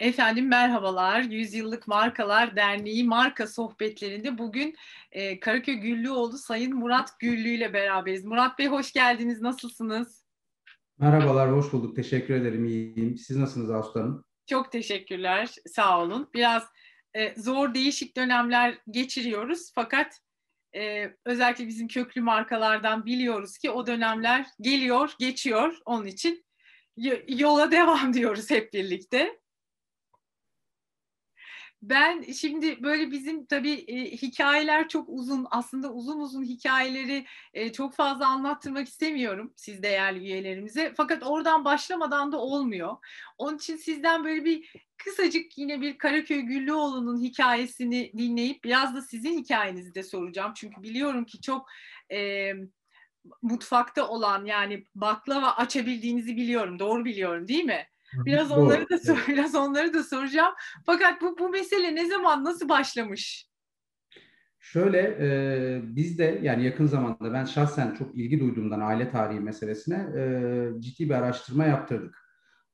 Efendim merhabalar. Yüzyıllık Markalar Derneği marka sohbetlerinde bugün e, Karaköy Güllüoğlu Sayın Murat Güllü ile beraberiz. Murat Bey hoş geldiniz. Nasılsınız? Merhabalar, hoş bulduk. Teşekkür ederim. İyiyim. Siz nasılsınız Aslı Hanım? Çok teşekkürler. Sağ olun. Biraz e, zor, değişik dönemler geçiriyoruz. Fakat e, özellikle bizim köklü markalardan biliyoruz ki o dönemler geliyor, geçiyor. Onun için yola devam diyoruz hep birlikte. Ben şimdi böyle bizim tabii e, hikayeler çok uzun aslında uzun uzun hikayeleri e, çok fazla anlattırmak istemiyorum siz değerli üyelerimize. Fakat oradan başlamadan da olmuyor. Onun için sizden böyle bir kısacık yine bir Karaköy Güllüoğlu'nun hikayesini dinleyip biraz da sizin hikayenizi de soracağım. Çünkü biliyorum ki çok e, mutfakta olan yani baklava açabildiğinizi biliyorum. Doğru biliyorum değil mi? Biraz onları da sor, biraz onları da soracağım. Fakat bu bu mesele ne zaman nasıl başlamış? Şöyle e, biz de yani yakın zamanda ben şahsen çok ilgi duyduğumdan aile tarihi meselesine e, ciddi bir araştırma yaptırdık.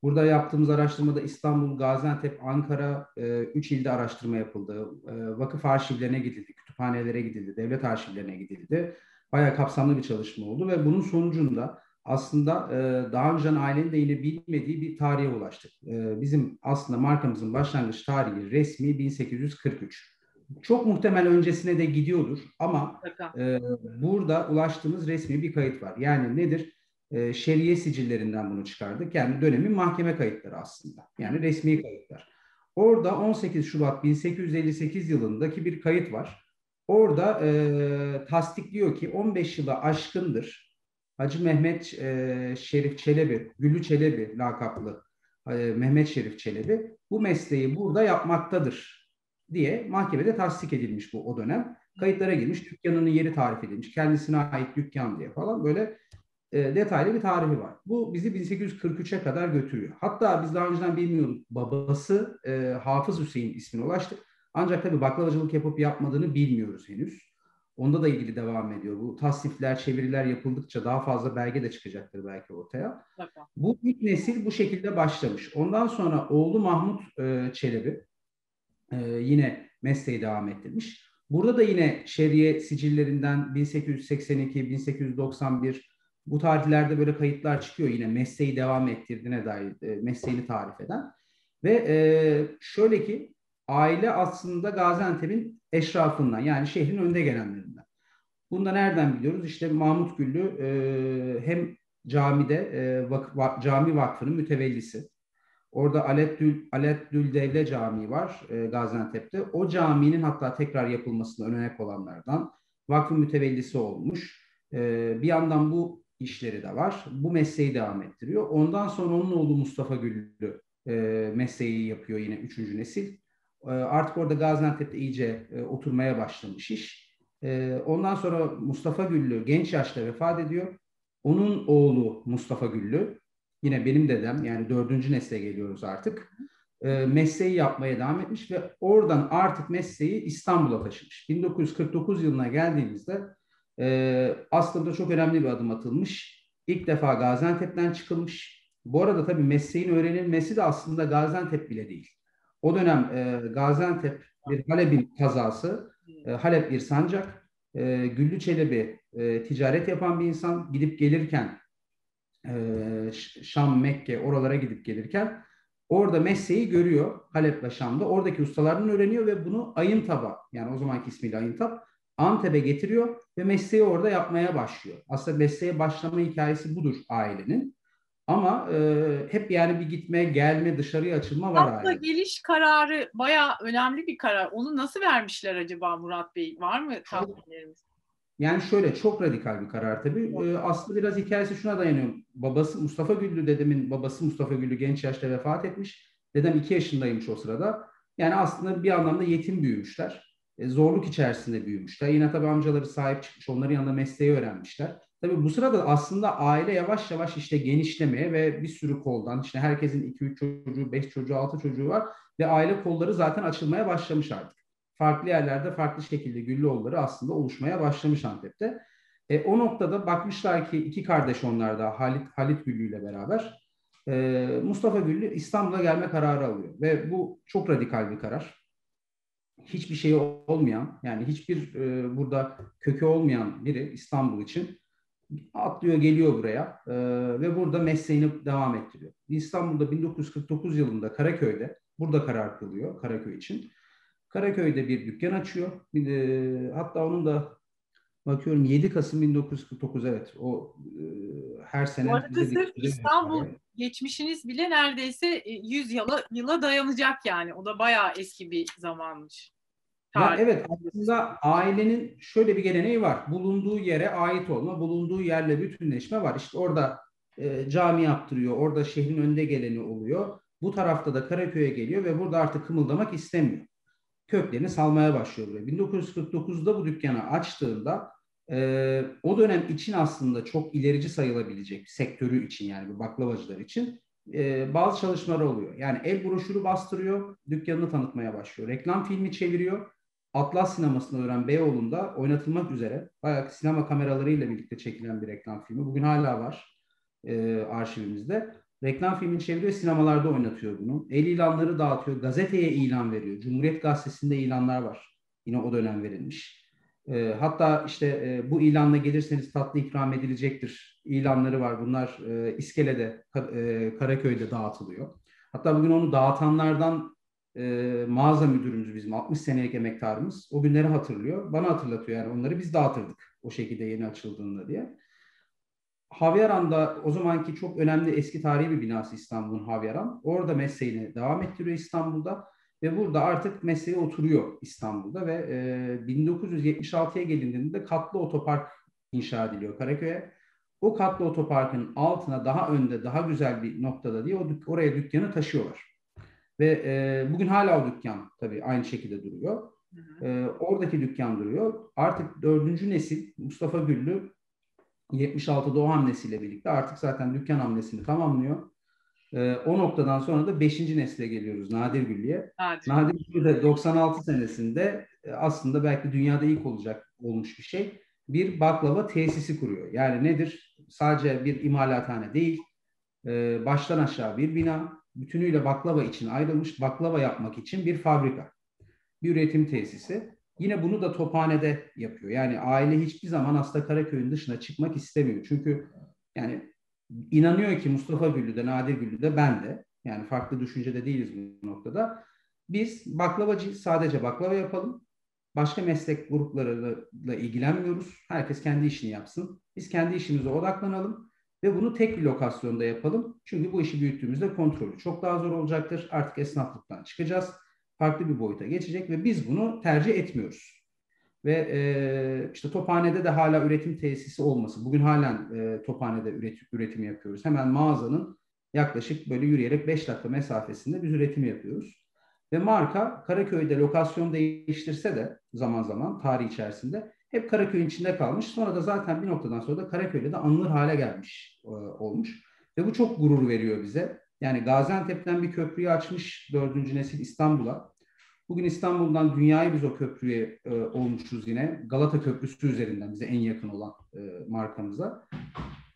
Burada yaptığımız araştırmada İstanbul, Gaziantep, Ankara, e, üç ilde araştırma yapıldı. E, vakıf arşivlerine gidildi, kütüphanelere gidildi, devlet arşivlerine gidildi. Bayağı kapsamlı bir çalışma oldu ve bunun sonucunda aslında e, daha önce ailenin de yine bilmediği bir tarihe ulaştık. E, bizim aslında markamızın başlangıç tarihi resmi 1843. Çok muhtemel öncesine de gidiyordur ama e, burada ulaştığımız resmi bir kayıt var. Yani nedir? E, şeriye sicillerinden bunu çıkardık. Yani dönemin mahkeme kayıtları aslında. Yani resmi kayıtlar. Orada 18 Şubat 1858 yılındaki bir kayıt var. Orada e, tasdikliyor ki 15 yıla aşkındır Hacı Mehmet e, Şerif Çelebi, Güllü Çelebi lakaplı e, Mehmet Şerif Çelebi bu mesleği burada yapmaktadır diye mahkemede tasdik edilmiş bu o dönem. Kayıtlara girmiş, dükkanının yeri tarif edilmiş, kendisine ait dükkan diye falan böyle e, detaylı bir tarihi var. Bu bizi 1843'e kadar götürüyor. Hatta biz daha önceden bilmiyorduk. Babası Hafız Hüseyin ismine ulaştık. Ancak tabii baklavacılık yapıp yapmadığını bilmiyoruz henüz. Onda da ilgili devam ediyor. Bu tasnifler, çeviriler yapıldıkça daha fazla belge de çıkacaktır belki ortaya. Tabii. Bu ilk nesil bu şekilde başlamış. Ondan sonra oğlu Mahmut e, Çelebi e, yine mesleği devam ettirmiş. Burada da yine şeriye sicillerinden 1882, 1891 bu tarihlerde böyle kayıtlar çıkıyor yine mesleği devam ettirdiğine dair e, mesleğini tarif eden. Ve e, şöyle ki aile aslında Gaziantep'in eşrafından yani şehrin önde gelenlerinden. Bunu da nereden biliyoruz? İşte Mahmut Güllü e, hem camide e, vak, va, cami vakfının mütevellisi. Orada Aleddül, Aleddül Devle Camii var e, Gaziantep'te. O caminin hatta tekrar yapılmasına önenek olanlardan vakfın mütevellisi olmuş. E, bir yandan bu işleri de var. Bu mesleği devam ettiriyor. Ondan sonra onun oğlu Mustafa Güllü e, mesleği yapıyor yine üçüncü nesil. Ee, artık orada Gaziantep'te iyice e, oturmaya başlamış iş. Ee, ondan sonra Mustafa Güllü genç yaşta vefat ediyor. Onun oğlu Mustafa Güllü, yine benim dedem yani dördüncü nesle geliyoruz artık. Ee, mesleği yapmaya devam etmiş ve oradan artık mesleği İstanbul'a taşımış. 1949 yılına geldiğimizde e, aslında çok önemli bir adım atılmış. İlk defa Gaziantep'ten çıkılmış. Bu arada tabii mesleğin öğrenilmesi de aslında Gaziantep bile değil. O dönem e, Gaziantep bir Halep'in kazası, e, Halep bir sancak. E, Güllü Çelebi e, ticaret yapan bir insan gidip gelirken e, Şam, Mekke oralara gidip gelirken orada mesleği görüyor Halep ve Şam'da. Oradaki ustalardan öğreniyor ve bunu Ayıntap'a yani o zamanki ismiyle Ayıntap Antep'e getiriyor ve mesleği orada yapmaya başlıyor. Aslında mesleğe başlama hikayesi budur ailenin. Ama e, hep yani bir gitme, gelme, dışarıya açılma var. Hatta geliş kararı bayağı önemli bir karar. Onu nasıl vermişler acaba Murat Bey? Var mı tahminleriniz? Yani şöyle çok radikal bir karar tabii. Ee, aslında biraz hikayesi şuna dayanıyor. Babası Mustafa Güllü dedemin babası Mustafa Güllü genç yaşta vefat etmiş. Dedem iki yaşındaymış o sırada. Yani aslında bir anlamda yetim büyümüşler. E, zorluk içerisinde büyümüşler. Yine tabii amcaları sahip çıkmış. Onların yanında mesleği öğrenmişler. Tabii bu sırada aslında aile yavaş yavaş işte genişlemeye ve bir sürü koldan işte herkesin 2-3 çocuğu, 5 çocuğu, 6 çocuğu var ve aile kolları zaten açılmaya başlamış artık. Farklı yerlerde farklı şekilde Güllüoğulları aslında oluşmaya başlamış Antep'te. E, o noktada bakmışlar ki iki kardeş onlar da Halit, Halit Güllü ile beraber e, Mustafa Güllü İstanbul'a gelme kararı alıyor. Ve bu çok radikal bir karar. Hiçbir şey olmayan, yani hiçbir e, burada kökü olmayan biri İstanbul için atlıyor geliyor buraya e, ve burada mesleğini devam ettiriyor. İstanbul'da 1949 yılında Karaköy'de, burada karar kılıyor Karaköy için. Karaköy'de bir dükkan açıyor. De, hatta onun da bakıyorum 7 Kasım 1949 evet o e, her sene. Bu arada sırf İstanbul geçmişiniz bile neredeyse 100 e, yıla, yıla dayanacak yani. O da bayağı eski bir zamanmış. Ya evet aslında ailenin şöyle bir geleneği var. Bulunduğu yere ait olma, bulunduğu yerle bütünleşme var. İşte orada e, cami yaptırıyor, orada şehrin önde geleni oluyor. Bu tarafta da Karaköy'e geliyor ve burada artık kımıldamak istemiyor. Köklerini salmaya başlıyor buraya. 1949'da bu dükkanı açtığında e, o dönem için aslında çok ilerici sayılabilecek sektörü için yani bu baklavacılar için e, bazı çalışmalar oluyor. Yani el broşürü bastırıyor, dükkanını tanıtmaya başlıyor. Reklam filmi çeviriyor Atlas sinemasında öğren Beyoğlu'nda oynatılmak üzere bayağı sinema kameralarıyla birlikte çekilen bir reklam filmi. Bugün hala var e, arşivimizde. Reklam filmini çeviriyor, sinemalarda oynatıyor bunu. El ilanları dağıtıyor, gazeteye ilan veriyor. Cumhuriyet Gazetesi'nde ilanlar var. Yine o dönem verilmiş. E, hatta işte e, bu ilanla gelirseniz tatlı ikram edilecektir. İlanları var. Bunlar e, İskele'de, e, Karaköy'de dağıtılıyor. Hatta bugün onu dağıtanlardan e, mağaza müdürümüz bizim 60 senelik emektarımız o günleri hatırlıyor. Bana hatırlatıyor yani onları biz dağıtırdık o şekilde yeni açıldığında diye. Havyaran'da o zamanki çok önemli eski tarihi bir binası İstanbul'un Havyaran. Orada mesleğini devam ettiriyor İstanbul'da ve burada artık mesleği oturuyor İstanbul'da ve e, 1976'ya gelindiğinde katlı otopark inşa ediliyor Karaköy'e. O katlı otoparkın altına daha önde daha güzel bir noktada diye oraya dükkanı taşıyorlar. Ve e, bugün hala o dükkan tabii aynı şekilde duruyor. E, oradaki dükkan duruyor. Artık dördüncü nesil Mustafa Güllü 76 doğu hamlesiyle birlikte artık zaten dükkan hamlesini tamamlıyor. E, o noktadan sonra da beşinci nesle geliyoruz Nadir Güllü'ye. Nadir, Nadir Güllü de 96 senesinde e, aslında belki dünyada ilk olacak olmuş bir şey. Bir baklava tesisi kuruyor. Yani nedir? Sadece bir imalathane değil, e, baştan aşağı bir bina, bütünüyle baklava için ayrılmış baklava yapmak için bir fabrika, bir üretim tesisi. Yine bunu da Tophane'de yapıyor. Yani aile hiçbir zaman aslında Karaköy'ün dışına çıkmak istemiyor. Çünkü yani inanıyor ki Mustafa Güllü de, Nadir Güllü de ben de. Yani farklı düşüncede değiliz bu noktada. Biz baklavacı sadece baklava yapalım. Başka meslek gruplarıyla ilgilenmiyoruz. Herkes kendi işini yapsın. Biz kendi işimize odaklanalım ve bunu tek bir lokasyonda yapalım. Çünkü bu işi büyüttüğümüzde kontrolü çok daha zor olacaktır. Artık esnaflıktan çıkacağız. Farklı bir boyuta geçecek ve biz bunu tercih etmiyoruz. Ve e, işte Tophane'de de hala üretim tesisi olması. Bugün halen e, Tophane'de üretim, yapıyoruz. Hemen mağazanın yaklaşık böyle yürüyerek 5 dakika mesafesinde biz üretim yapıyoruz. Ve marka Karaköy'de lokasyon değiştirse de zaman zaman tarih içerisinde hep Karaköy'ün içinde kalmış. Sonra da zaten bir noktadan sonra da Karaköy'de de anılır hale gelmiş e, olmuş. Ve bu çok gurur veriyor bize. Yani Gaziantep'ten bir köprüyü açmış dördüncü nesil İstanbul'a. Bugün İstanbul'dan dünyayı biz o köprüye e, olmuşuz yine. Galata Köprüsü üzerinden bize en yakın olan e, markamıza.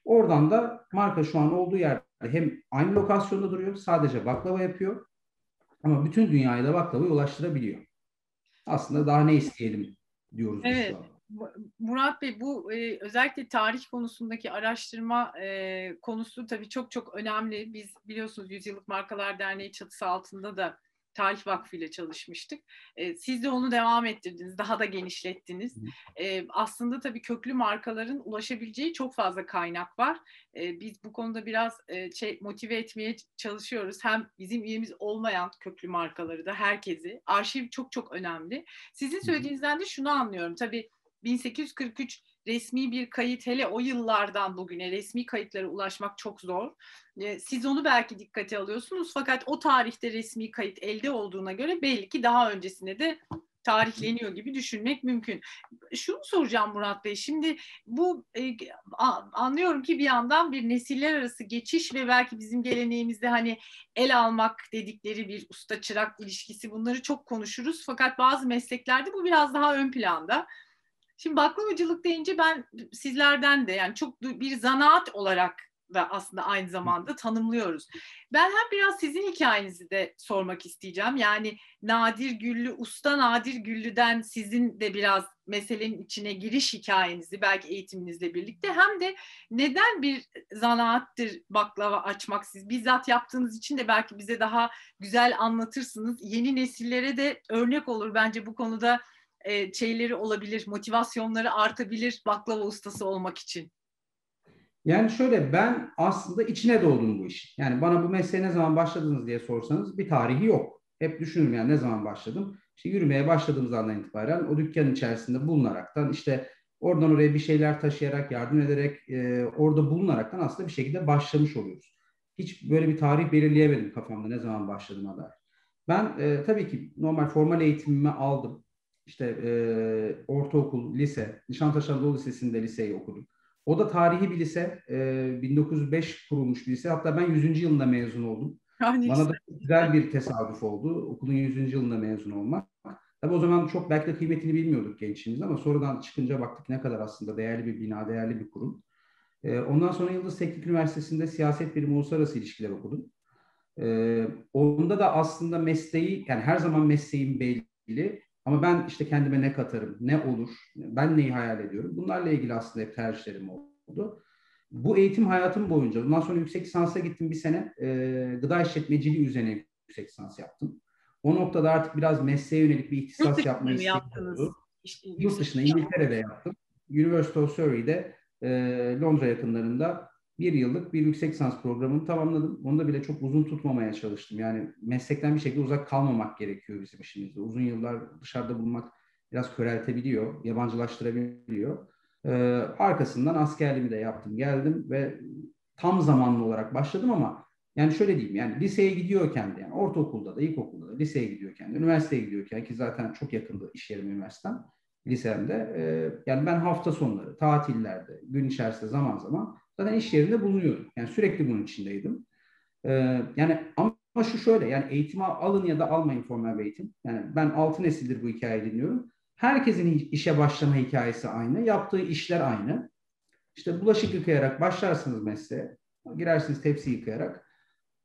Oradan da marka şu an olduğu yerde hem aynı lokasyonda duruyor, sadece baklava yapıyor. Ama bütün dünyayı da baklavaya ulaştırabiliyor. Aslında daha ne isteyelim diyoruz evet. şu an. Murat Bey bu e, özellikle tarih konusundaki araştırma e, konusu tabii çok çok önemli. Biz biliyorsunuz Yüzyıllık Markalar Derneği çatısı altında da Tarih Vakfı ile çalışmıştık. E, siz de onu devam ettirdiniz, daha da genişlettiniz. E, aslında tabii köklü markaların ulaşabileceği çok fazla kaynak var. E, biz bu konuda biraz e, şey, motive etmeye çalışıyoruz. Hem bizim üyemiz olmayan köklü markaları da herkesi. Arşiv çok çok önemli. Sizin söylediğinizden de şunu anlıyorum. Tabii 1843 resmi bir kayıt hele o yıllardan bugüne resmi kayıtlara ulaşmak çok zor. E, siz onu belki dikkate alıyorsunuz fakat o tarihte resmi kayıt elde olduğuna göre belli ki daha öncesine de tarihleniyor gibi düşünmek mümkün. Şunu soracağım Murat Bey. Şimdi bu e, anlıyorum ki bir yandan bir nesiller arası geçiş ve belki bizim geleneğimizde hani el almak dedikleri bir usta çırak ilişkisi bunları çok konuşuruz. Fakat bazı mesleklerde bu biraz daha ön planda. Şimdi baklavacılık deyince ben sizlerden de yani çok bir zanaat olarak da aslında aynı zamanda tanımlıyoruz. Ben hem biraz sizin hikayenizi de sormak isteyeceğim. Yani Nadir Güllü, Usta Nadir Güllü'den sizin de biraz meselenin içine giriş hikayenizi belki eğitiminizle birlikte hem de neden bir zanaattır baklava açmak siz bizzat yaptığınız için de belki bize daha güzel anlatırsınız. Yeni nesillere de örnek olur bence bu konuda e, şeyleri olabilir, motivasyonları artabilir baklava ustası olmak için. Yani şöyle ben aslında içine doğdum bu iş. Yani bana bu mesleğe ne zaman başladınız diye sorsanız bir tarihi yok. Hep düşünürüm yani ne zaman başladım. İşte yürümeye başladığımız andan itibaren o dükkanın içerisinde bulunaraktan işte oradan oraya bir şeyler taşıyarak, yardım ederek, e, orada bulunaraktan aslında bir şekilde başlamış oluyoruz. Hiç böyle bir tarih belirleyemedim kafamda ne zaman başladığıma dair. Ben e, tabii ki normal formal eğitimimi aldım. İşte e, ortaokul, lise, Nişantaşı Anadolu Lisesi'nde liseyi okudum. O da tarihi bir lise. E, 1905 kurulmuş bir lise. Hatta ben 100. yılında mezun oldum. Yani Bana da güzel bir tesadüf oldu. Okulun 100. yılında mezun olmak. Tabii o zaman çok belki de kıymetini bilmiyorduk gençliğimiz ama sonradan çıkınca baktık ne kadar aslında değerli bir bina, değerli bir kurum. E, ondan sonra Yıldız Teknik Üniversitesi'nde siyaset bilimi uluslararası ilişkiler okudum. E, onda da aslında mesleği, yani her zaman mesleğim belli ama ben işte kendime ne katarım, ne olur, ben neyi hayal ediyorum. Bunlarla ilgili aslında hep tercihlerim oldu. Bu eğitim hayatım boyunca, bundan sonra yüksek lisansa gittim bir sene. E, gıda işletmeciliği üzerine yüksek lisans yaptım. O noktada artık biraz mesleğe yönelik bir ihtisas yapmayı istedim. İşte Yurt dışında İngiltere'de yaptım. University of Surrey'de e, Londra yakınlarında bir yıllık bir yüksek lisans programını tamamladım. Onu da bile çok uzun tutmamaya çalıştım. Yani meslekten bir şekilde uzak kalmamak gerekiyor bizim işimizde. Uzun yıllar dışarıda bulunmak biraz köreltebiliyor, yabancılaştırabiliyor. Ee, arkasından askerliğimi de yaptım, geldim ve tam zamanlı olarak başladım ama yani şöyle diyeyim yani liseye gidiyorken de yani ortaokulda da ilkokulda da liseye gidiyorken de üniversiteye gidiyorken ki zaten çok yakındı iş yerim üniversitem lisemde e, yani ben hafta sonları tatillerde gün içerisinde zaman zaman zaten iş yerinde bulunuyordum. Yani sürekli bunun içindeydim. Ee, yani ama şu şöyle yani eğitimi alın ya da almayın formal eğitim. Yani ben altı nesildir bu hikayeyi dinliyorum. Herkesin işe başlama hikayesi aynı. Yaptığı işler aynı. İşte bulaşık yıkayarak başlarsınız mesleğe. Girersiniz tepsi yıkayarak.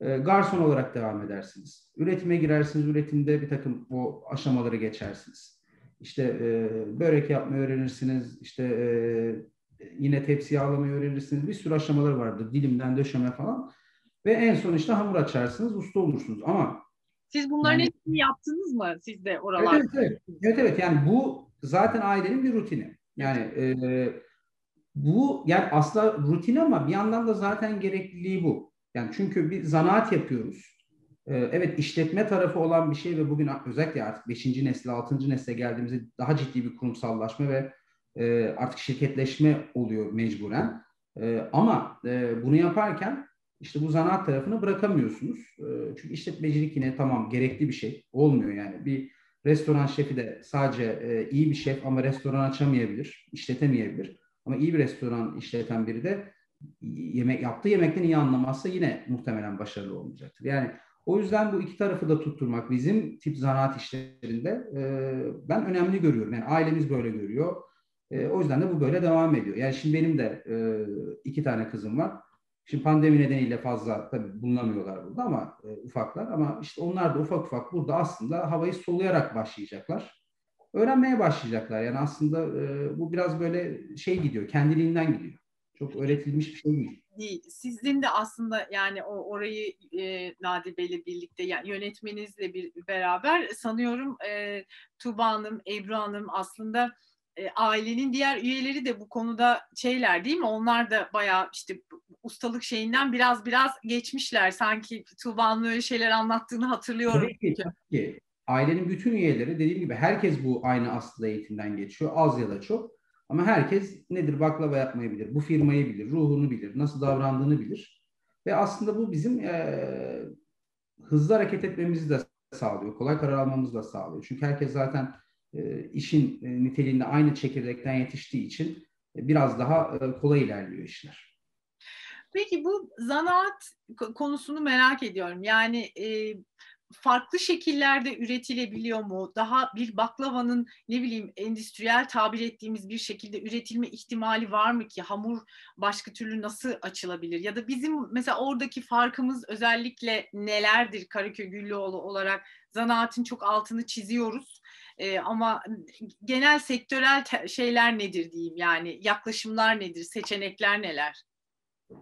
E, garson olarak devam edersiniz. Üretime girersiniz. Üretimde bir takım o aşamaları geçersiniz. İşte e, börek yapmayı öğrenirsiniz. İşte e, yine tepsi yağlamayı öğrenirsiniz. Bir sürü aşamaları vardır. Dilimden döşeme falan. Ve en son işte hamur açarsınız, usta olursunuz. Ama siz bunların yani, hepsini yaptınız mı siz de oralarda? Evet, evet, evet, evet. Yani bu zaten ailenin bir rutini. Yani e, bu yani aslında rutin ama bir yandan da zaten gerekliliği bu. Yani çünkü bir zanaat yapıyoruz. E, evet işletme tarafı olan bir şey ve bugün özellikle artık 5. nesil, 6. nesle geldiğimizde daha ciddi bir kurumsallaşma ve e, artık şirketleşme oluyor mecburen. E, ama e, bunu yaparken işte bu zanaat tarafını bırakamıyorsunuz. E, çünkü işletmecilik yine tamam gerekli bir şey. Olmuyor yani. Bir restoran şefi de sadece e, iyi bir şef ama restoran açamayabilir, işletemeyebilir. Ama iyi bir restoran işleten biri de yemek yaptığı yemekten iyi anlamazsa yine muhtemelen başarılı olmayacaktır. Yani o yüzden bu iki tarafı da tutturmak bizim tip zanaat işlerinde e, ben önemli görüyorum. Yani ailemiz böyle görüyor. E, o yüzden de bu böyle devam ediyor. Yani şimdi benim de e, iki tane kızım var. Şimdi pandemi nedeniyle fazla tabii bulunamıyorlar burada ama e, ufaklar. Ama işte onlar da ufak ufak burada aslında havayı soluyarak başlayacaklar. Öğrenmeye başlayacaklar. Yani aslında e, bu biraz böyle şey gidiyor, kendiliğinden gidiyor. Çok öğretilmiş bir şey değil. Sizin de aslında yani orayı e, Nadir Bey'le birlikte yani yönetmenizle bir beraber sanıyorum e, Tuba Hanım, Ebru Hanım aslında e, ailenin diğer üyeleri de bu konuda şeyler değil mi? Onlar da bayağı işte ustalık şeyinden biraz biraz geçmişler. Sanki Tuğba'nın öyle şeyler anlattığını hatırlıyorum. Tabii ki, tabii ki. Ailenin bütün üyeleri dediğim gibi herkes bu aynı aslında eğitimden geçiyor. Az ya da çok. Ama herkes nedir baklava yapmayı bilir. Bu firmayı bilir, ruhunu bilir, nasıl davrandığını bilir. Ve aslında bu bizim e, hızlı hareket etmemizi de sağlıyor. Kolay karar almamızı da sağlıyor. Çünkü herkes zaten işin e, niteliğinde aynı çekirdekten yetiştiği için e, biraz daha e, kolay ilerliyor işler. Peki bu zanaat konusunu merak ediyorum. Yani e, farklı şekillerde üretilebiliyor mu? Daha bir baklavanın ne bileyim endüstriyel tabir ettiğimiz bir şekilde üretilme ihtimali var mı ki? Hamur başka türlü nasıl açılabilir? Ya da bizim mesela oradaki farkımız özellikle nelerdir Karaköy Güllüoğlu olarak? Zanaatin çok altını çiziyoruz. Ee, ama genel sektörel şeyler nedir diyeyim yani yaklaşımlar nedir, seçenekler neler?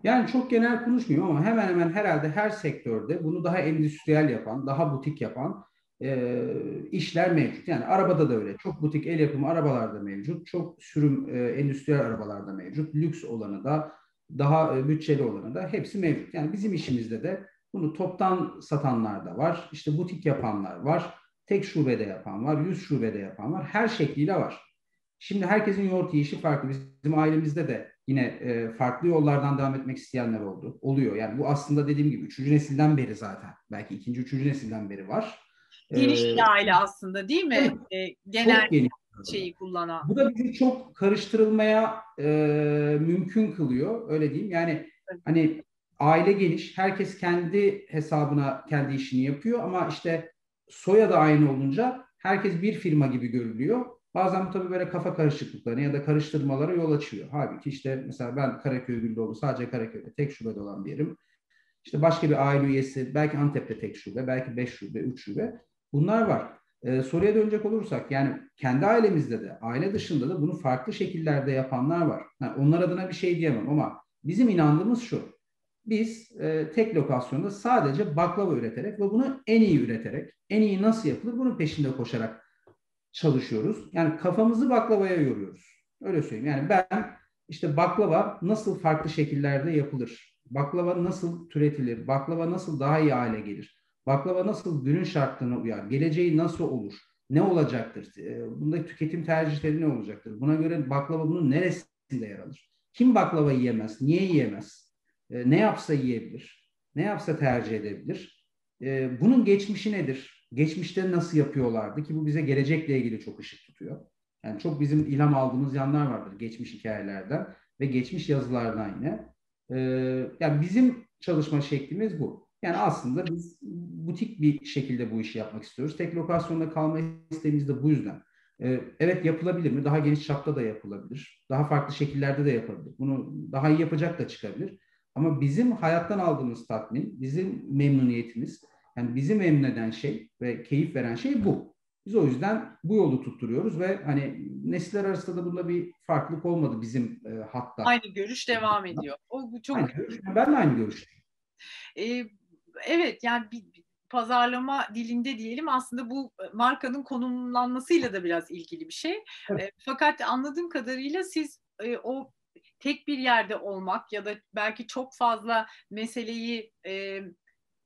Yani çok genel konuşmuyorum ama hemen hemen herhalde her sektörde bunu daha endüstriyel yapan, daha butik yapan e, işler mevcut. Yani arabada da öyle. Çok butik el yapımı arabalarda mevcut. Çok sürüm e, endüstriyel arabalarda mevcut. Lüks olanı da daha e, bütçeli olanı da hepsi mevcut. Yani bizim işimizde de bunu toptan satanlar da var. İşte butik yapanlar var. Tek şubede yapan var. Yüz şubede yapan var. Her şekliyle var. Şimdi herkesin yoğurt yiyişi farklı. Bizim ailemizde de yine e, farklı yollardan devam etmek isteyenler oldu. Oluyor. Yani bu aslında dediğim gibi üçüncü nesilden beri zaten. Belki ikinci, üçüncü nesilden beri var. Geniş ee, bir aile aslında değil mi? Evet, ee, genel geniş. şeyi kullanan. Bu da bizi çok karıştırılmaya e, mümkün kılıyor. Öyle diyeyim. Yani evet. hani aile geniş. Herkes kendi hesabına kendi işini yapıyor ama işte soya da aynı olunca herkes bir firma gibi görülüyor. Bazen bu tabii böyle kafa karışıklıklarına ya da karıştırmalara yol açıyor. Halbuki işte mesela ben Karaköy Güllüoğlu sadece Karaköy'de tek şubede olan bir yerim. İşte başka bir aile üyesi belki Antep'te tek şube, belki beş şube, üç şube. Bunlar var. Ee, soruya dönecek olursak yani kendi ailemizde de, aile dışında da bunu farklı şekillerde yapanlar var. Yani onlar adına bir şey diyemem ama bizim inandığımız şu. Biz e, tek lokasyonda sadece baklava üreterek ve bunu en iyi üreterek, en iyi nasıl yapılır bunun peşinde koşarak çalışıyoruz. Yani kafamızı baklavaya yoruyoruz. Öyle söyleyeyim. Yani ben işte baklava nasıl farklı şekillerde yapılır? Baklava nasıl türetilir? Baklava nasıl daha iyi hale gelir? Baklava nasıl günün şartlarına uyar? Geleceği nasıl olur? Ne olacaktır? Ee, bunda tüketim tercihleri ne olacaktır? Buna göre baklava bunun neresinde yer alır? Kim baklava yiyemez? Niye yiyemez? Ee, ne yapsa yiyebilir? Ne yapsa tercih edebilir? Ee, bunun geçmişi nedir? geçmişte nasıl yapıyorlardı ki bu bize gelecekle ilgili çok ışık tutuyor. Yani çok bizim ilham aldığımız yanlar vardır geçmiş hikayelerden ve geçmiş yazılardan yine. Ee, yani bizim çalışma şeklimiz bu. Yani aslında biz butik bir şekilde bu işi yapmak istiyoruz. Tek lokasyonda kalma isteğimiz de bu yüzden. Ee, evet yapılabilir mi? Daha geniş çapta da yapılabilir. Daha farklı şekillerde de yapabilir. Bunu daha iyi yapacak da çıkabilir. Ama bizim hayattan aldığımız tatmin, bizim memnuniyetimiz, yani bizi memnun eden şey ve keyif veren şey bu. Biz o yüzden bu yolu tutturuyoruz ve hani nesiller arasında da bunda bir farklılık olmadı bizim e, hatta. Aynı görüş devam ediyor. O çok aynı görüş. Ben de aynı görüşteyim. Ee, evet yani bir, pazarlama dilinde diyelim aslında bu markanın konumlanmasıyla da biraz ilgili bir şey. Evet. E, fakat anladığım kadarıyla siz e, o tek bir yerde olmak ya da belki çok fazla meseleyi e,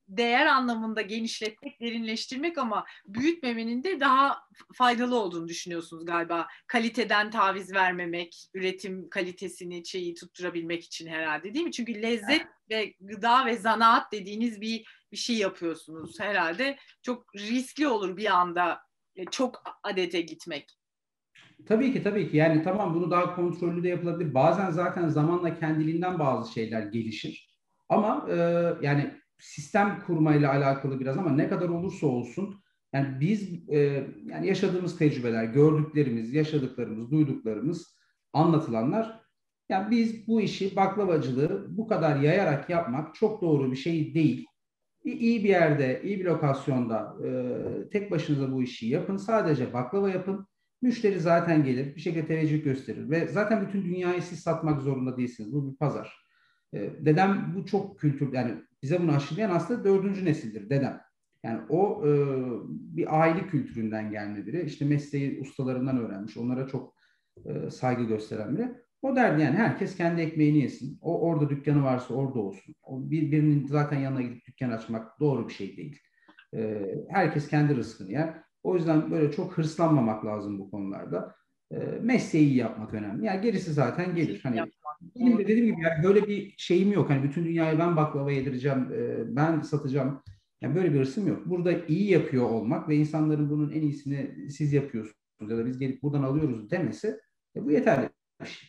değer anlamında genişletmek, derinleştirmek ama büyütmemenin de daha faydalı olduğunu düşünüyorsunuz galiba. Kaliteden taviz vermemek, üretim kalitesini şeyi tutturabilmek için herhalde değil mi? Çünkü lezzet ve gıda ve zanaat dediğiniz bir bir şey yapıyorsunuz herhalde. Çok riskli olur bir anda e, çok adete gitmek. Tabii ki tabii ki. Yani tamam bunu daha kontrollü de yapılabilir. Bazen zaten zamanla kendiliğinden bazı şeyler gelişir. Ama e, yani sistem kurmayla alakalı biraz ama ne kadar olursa olsun yani biz e, yani yaşadığımız tecrübeler, gördüklerimiz, yaşadıklarımız, duyduklarımız, anlatılanlar yani biz bu işi baklavacılığı bu kadar yayarak yapmak çok doğru bir şey değil. İyi bir yerde, iyi bir lokasyonda e, tek başınıza bu işi yapın. Sadece baklava yapın. Müşteri zaten gelir, bir şekilde teveccüh gösterir ve zaten bütün dünyayı siz satmak zorunda değilsiniz. Bu bir pazar. E, dedem bu çok kültür yani bize bunu aşılayan aslında dördüncü nesildir dedem. Yani o e, bir aile kültüründen gelme biri. İşte mesleği ustalarından öğrenmiş. Onlara çok e, saygı gösteren biri. O derdi yani herkes kendi ekmeğini yesin. O orada dükkanı varsa orada olsun. O bir, birinin zaten yanına gidip dükkan açmak doğru bir şey değil. E, herkes kendi rızkını yer. O yüzden böyle çok hırslanmamak lazım bu konularda. E, mesleği yapmak önemli. Yani gerisi zaten gelir. Hani benim de dediğim gibi yani böyle bir şeyim yok. Hani bütün dünyayı ben baklava yedireceğim, e, ben satacağım. Yani böyle bir hırsım yok. Burada iyi yapıyor olmak ve insanların bunun en iyisini siz yapıyorsunuz ya da biz gelip buradan alıyoruz demesi e, bu yeterli.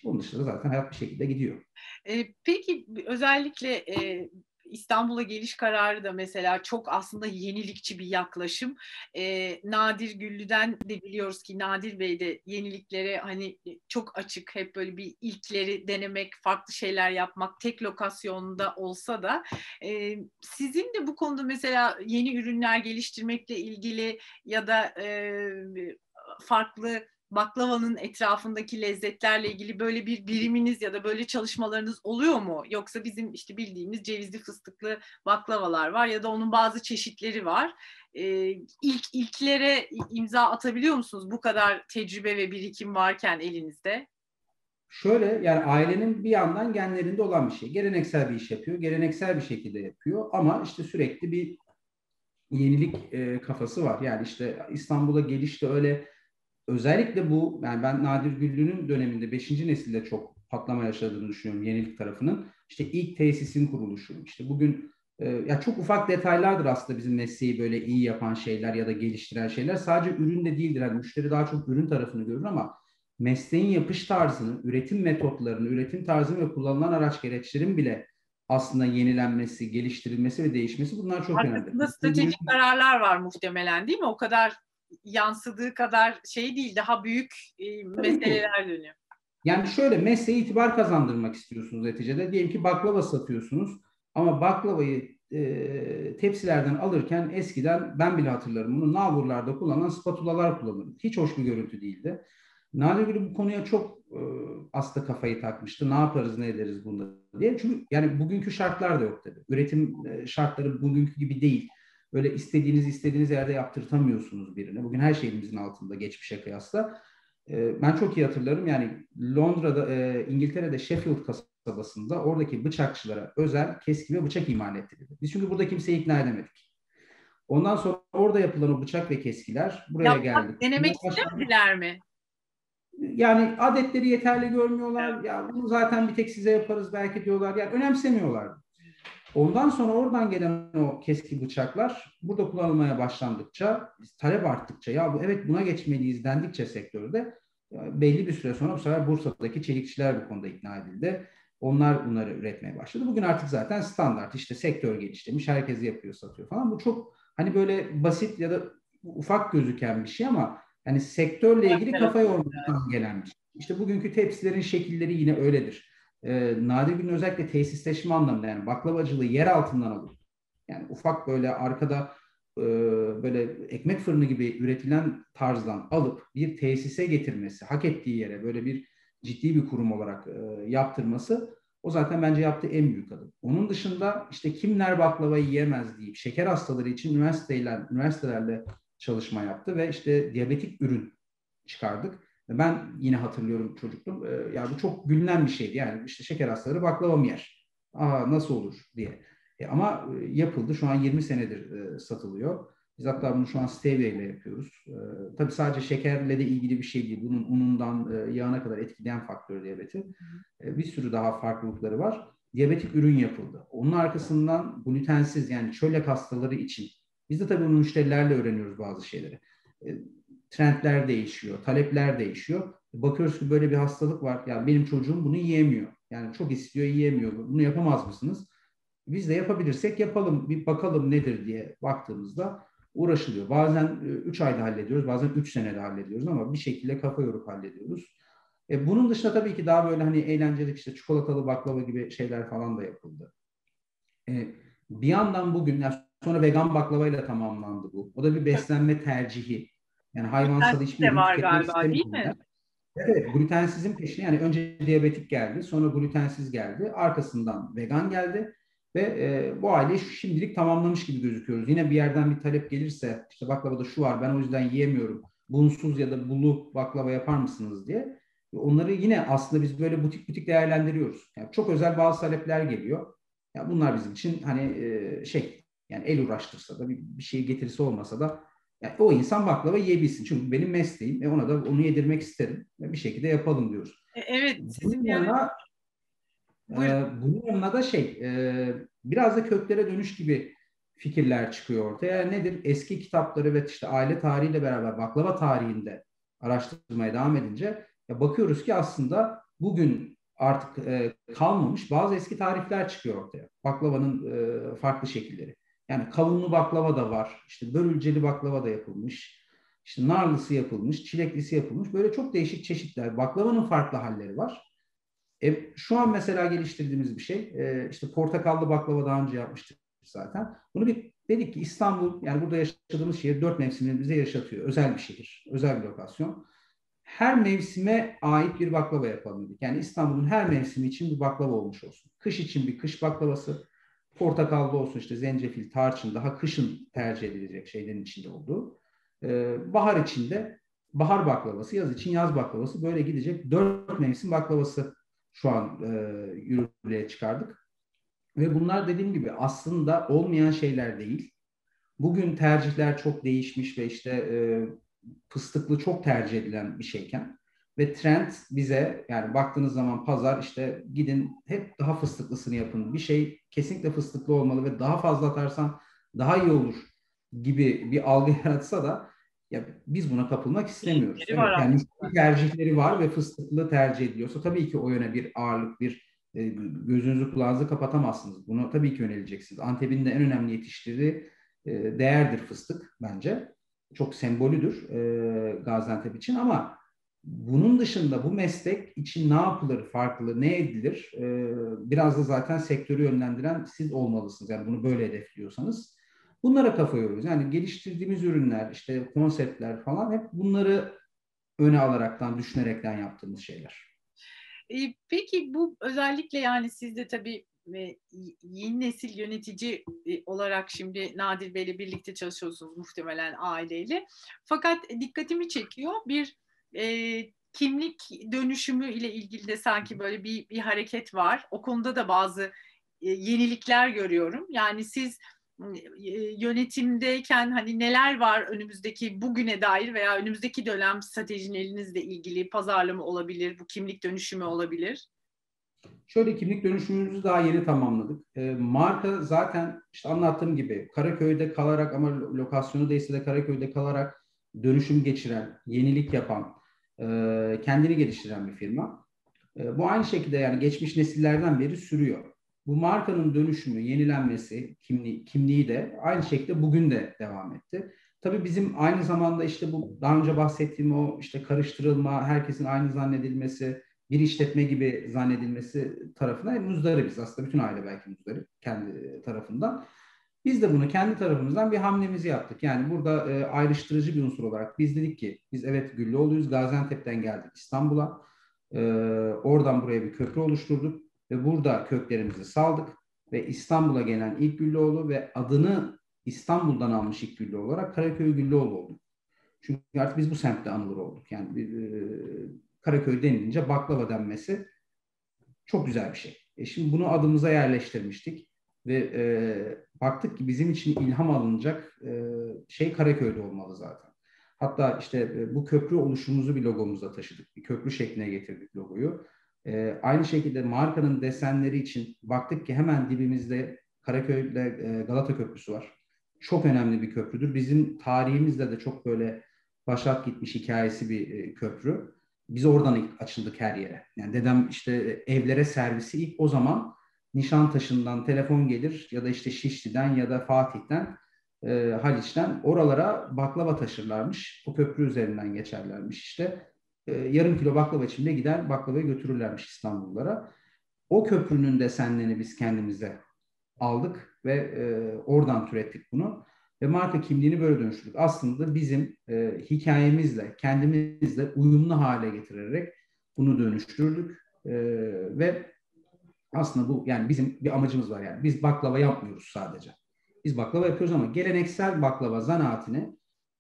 Onun dışında zaten hayat bir şekilde gidiyor. E, peki özellikle e, İstanbul'a geliş kararı da mesela çok aslında yenilikçi bir yaklaşım. E, Nadir Güllü'den de biliyoruz ki Nadir Bey de yeniliklere hani çok açık. Hep böyle bir ilkleri denemek, farklı şeyler yapmak, tek lokasyonda olsa da e, sizin de bu konuda mesela yeni ürünler geliştirmekle ilgili ya da e, farklı baklavanın etrafındaki lezzetlerle ilgili böyle bir biriminiz ya da böyle çalışmalarınız oluyor mu? Yoksa bizim işte bildiğimiz cevizli fıstıklı baklavalar var ya da onun bazı çeşitleri var. Ee, ilk ilklere imza atabiliyor musunuz bu kadar tecrübe ve birikim varken elinizde? Şöyle yani ailenin bir yandan genlerinde olan bir şey. Geleneksel bir iş yapıyor, geleneksel bir şekilde yapıyor ama işte sürekli bir yenilik e, kafası var. Yani işte İstanbul'a gelişte öyle özellikle bu yani ben Nadir Güllü'nün döneminde 5. nesilde çok patlama yaşadığını düşünüyorum yenilik tarafının. İşte ilk tesisin kuruluşu. İşte bugün e, ya çok ufak detaylardır aslında bizim mesleği böyle iyi yapan şeyler ya da geliştiren şeyler. Sadece ürün de değildir. Yani müşteri daha çok ürün tarafını görür ama mesleğin yapış tarzını, üretim metotlarını, üretim tarzını ve kullanılan araç gereçlerin bile aslında yenilenmesi, geliştirilmesi ve değişmesi bunlar çok Arkasında önemli. Aslında stratejik kararlar var muhtemelen değil mi? O kadar yansıdığı kadar şey değil, daha büyük e, meseleler dönüyor. Yani şöyle mesleğe itibar kazandırmak istiyorsunuz neticede. Diyelim ki baklava satıyorsunuz ama baklavayı e, tepsilerden alırken eskiden ben bile hatırlarım bunu nalburlarda kullanılan spatulalar kullanılırdı. Hiç hoş bir görüntü değildi. Nadir Gülü bu konuya çok e, aslında kafayı takmıştı. Ne yaparız, ne ederiz bunda diye. Çünkü yani bugünkü şartlar da yok tabii. Üretim e, şartları bugünkü gibi değil. Böyle istediğiniz istediğiniz yerde yaptırtamıyorsunuz birine. Bugün her şeyimizin altında geçmişe kıyasla. E, ben çok iyi hatırlarım yani Londra'da, e, İngiltere'de Sheffield kasabasında oradaki bıçakçılara özel keski ve bıçak imal ettirildi. Biz çünkü burada kimseyi ikna edemedik. Ondan sonra orada yapılan o bıçak ve keskiler buraya Yapmak, geldi. Denemek istemediler mi? Yani adetleri yeterli görmüyorlar. Ya bunu zaten bir tek size yaparız belki diyorlar. Yani önemsemiyorlar. Ondan sonra oradan gelen o keski bıçaklar burada kullanılmaya başlandıkça, talep arttıkça ya bu evet buna geçmeliyiz dendikçe sektörde belli bir süre sonra bu sefer Bursa'daki çelikçiler bu konuda ikna edildi. Onlar bunları üretmeye başladı. Bugün artık zaten standart işte sektör geliştirmiş, herkes yapıyor, satıyor falan. Bu çok hani böyle basit ya da ufak gözüken bir şey ama yani sektörle ilgili kafa yormaktan gelen bir şey. İşte bugünkü tepsilerin şekilleri yine öyledir e, nadir gün özellikle tesisleşme anlamında yani baklavacılığı yer altından alıyor. Yani ufak böyle arkada e, böyle ekmek fırını gibi üretilen tarzdan alıp bir tesise getirmesi, hak ettiği yere böyle bir ciddi bir kurum olarak e, yaptırması o zaten bence yaptığı en büyük adım. Onun dışında işte kimler baklava yiyemez deyip şeker hastaları için üniversiteler, üniversitelerle çalışma yaptı ve işte diyabetik ürün çıkardık. Ben yine hatırlıyorum çocukluğum. E, ya bu çok gülünen bir şeydi. Yani işte şeker hastaları baklava mı yer? Aa nasıl olur diye. E, ama e, yapıldı. Şu an 20 senedir e, satılıyor. Biz hatta bunu şu an stevia ile yapıyoruz. E, tabii sadece şekerle de ilgili bir şey değil. Bunun unundan e, yağına kadar etkileyen faktör diyabeti. E, bir sürü daha farklılıkları var. Diyabetik ürün yapıldı. Onun arkasından glutensiz yani çölyak hastaları için. Biz de tabii müşterilerle öğreniyoruz bazı şeyleri. E, trendler değişiyor, talepler değişiyor. Bakıyoruz ki böyle bir hastalık var. Ya benim çocuğum bunu yiyemiyor. Yani çok istiyor, yiyemiyor. Bunu yapamaz mısınız? Biz de yapabilirsek yapalım, bir bakalım nedir diye baktığımızda uğraşılıyor. Bazen 3 e, ayda hallediyoruz, bazen 3 senede hallediyoruz ama bir şekilde kafa yorup hallediyoruz. E, bunun dışında tabii ki daha böyle hani eğlenceli işte çikolatalı baklava gibi şeyler falan da yapıldı. E, bir yandan bugün sonra vegan baklavayla tamamlandı bu. O da bir beslenme tercihi. Yani hayvansal hiçbir de var galiba değil mi? Evet, glutensizin peşine yani önce diyabetik geldi, sonra glutensiz geldi, arkasından vegan geldi ve e, bu aileyi şimdilik tamamlamış gibi gözüküyoruz. Yine bir yerden bir talep gelirse, işte baklavada şu var, ben o yüzden yiyemiyorum, bunsuz ya da bulu baklava yapar mısınız diye. Onları yine aslında biz böyle butik butik değerlendiriyoruz. Yani çok özel bazı talepler geliyor. Ya bunlar bizim için hani e, şey yani el uğraştırsa da bir, bir şey getirisi olmasa da yani o insan baklava yiyebilsin. Çünkü benim mesleğim. E ona da onu yedirmek isterim. Ve bir şekilde yapalım diyoruz. E, evet. Sizin bunun yanına, e, bunun yanına da şey e, biraz da köklere dönüş gibi fikirler çıkıyor ortaya. Nedir? Eski kitapları ve işte aile tarihiyle beraber baklava tarihinde araştırmaya devam edince ya bakıyoruz ki aslında bugün artık e, kalmamış. Bazı eski tarifler çıkıyor ortaya. Baklavanın e, farklı şekilleri. Yani kavunlu baklava da var. İşte börülceli baklava da yapılmış. İşte narlısı yapılmış, çileklisi yapılmış. Böyle çok değişik çeşitler. Baklavanın farklı halleri var. E, şu an mesela geliştirdiğimiz bir şey. E, işte portakallı baklava daha önce yapmıştık zaten. Bunu bir dedik ki İstanbul yani burada yaşadığımız şehir dört mevsimini bize yaşatıyor. Özel bir şehir, özel bir lokasyon. Her mevsime ait bir baklava yapalım dedik. Yani İstanbul'un her mevsimi için bir baklava olmuş olsun. Kış için bir kış baklavası, portakallı olsun işte zencefil, tarçın daha kışın tercih edilecek şeylerin içinde olduğu. Ee, bahar içinde bahar baklavası, yaz için yaz baklavası böyle gidecek. Dört mevsim baklavası şu an e, yürürlüğe çıkardık. Ve bunlar dediğim gibi aslında olmayan şeyler değil. Bugün tercihler çok değişmiş ve işte e, fıstıklı çok tercih edilen bir şeyken ve trend bize yani baktığınız zaman pazar işte gidin hep daha fıstıklısını yapın. Bir şey kesinlikle fıstıklı olmalı ve daha fazla atarsan daha iyi olur gibi bir algı yaratsa da ya biz buna kapılmak istemiyoruz. Evet, yani tercihleri var ve fıstıklı tercih ediyorsa tabii ki o yöne bir ağırlık, bir e, gözünüzü kulağınızı kapatamazsınız. Bunu tabii ki yöneleceksiniz. Antep'in de en önemli yetiştirdiği e, değerdir fıstık bence. Çok sembolüdür e, Gaziantep için ama bunun dışında bu meslek için ne yapılır, farklı, ne edilir? biraz da zaten sektörü yönlendiren siz olmalısınız. Yani bunu böyle hedefliyorsanız. Bunlara kafa yoruyoruz. Yani geliştirdiğimiz ürünler, işte konseptler falan hep bunları öne alaraktan, düşünerekten yaptığımız şeyler. Peki bu özellikle yani siz de tabii yeni nesil yönetici olarak şimdi Nadir Bey'le birlikte çalışıyorsunuz muhtemelen aileyle. Fakat dikkatimi çekiyor bir e, kimlik dönüşümü ile ilgili de sanki böyle bir, bir hareket var. O konuda da bazı e, yenilikler görüyorum. Yani siz yönetimdeyken hani neler var önümüzdeki bugüne dair veya önümüzdeki dönem stratejinin elinizle ilgili pazarlama olabilir, bu kimlik dönüşümü olabilir? Şöyle kimlik dönüşümümüzü daha yeni tamamladık. E, marka zaten işte anlattığım gibi Karaköy'de kalarak ama lokasyonu değilse de Karaköy'de kalarak dönüşüm geçiren, yenilik yapan, e, kendini geliştiren bir firma. E, bu aynı şekilde yani geçmiş nesillerden beri sürüyor. Bu markanın dönüşümü, yenilenmesi, kimliği, kimliği de aynı şekilde bugün de devam etti. Tabii bizim aynı zamanda işte bu daha önce bahsettiğim o işte karıştırılma, herkesin aynı zannedilmesi, bir işletme gibi zannedilmesi tarafına muzdaribiz. Aslında bütün aile belki muzdarip kendi tarafından. Biz de bunu kendi tarafımızdan bir hamlemizi yaptık. Yani burada e, ayrıştırıcı bir unsur olarak biz dedik ki biz evet Güllüoğlu'yuz. Gaziantep'ten geldik İstanbul'a. E, oradan buraya bir köprü oluşturduk ve burada köklerimizi saldık ve İstanbul'a gelen ilk Güllüoğlu ve adını İstanbul'dan almış ilk Güllüoğlu olarak Karaköy Güllüoğlu olduk. Çünkü artık biz bu semtte anılır olduk. Yani e, Karaköy denilince baklava denmesi çok güzel bir şey. E şimdi bunu adımıza yerleştirmiştik ve e, baktık ki bizim için ilham alınacak e, şey Karaköy'de olmalı zaten. Hatta işte e, bu köprü oluşumuzu bir logomuzda taşıdık. Bir köprü şekline getirdik logoyu. E, aynı şekilde markanın desenleri için baktık ki hemen dibimizde Karaköy'de e, Galata Köprüsü var. Çok önemli bir köprüdür. Bizim tarihimizde de çok böyle başat gitmiş hikayesi bir e, köprü. Biz oradan ilk açıldık her yere. Yani dedem işte evlere servisi ilk o zaman Nişantaşı'ndan telefon gelir ya da işte Şişli'den ya da Fatih'ten e, Haliç'ten oralara baklava taşırlarmış. O köprü üzerinden geçerlermiş işte. E, yarım kilo baklava içinde gider baklavayı götürürlermiş İstanbullulara. O köprünün desenlerini biz kendimize aldık ve e, oradan türettik bunu. Ve marka kimliğini böyle dönüştürdük. Aslında bizim e, hikayemizle, kendimizle uyumlu hale getirerek bunu dönüştürdük. E, ve aslında bu yani bizim bir amacımız var yani. Biz baklava yapmıyoruz sadece. Biz baklava yapıyoruz ama geleneksel baklava zanaatini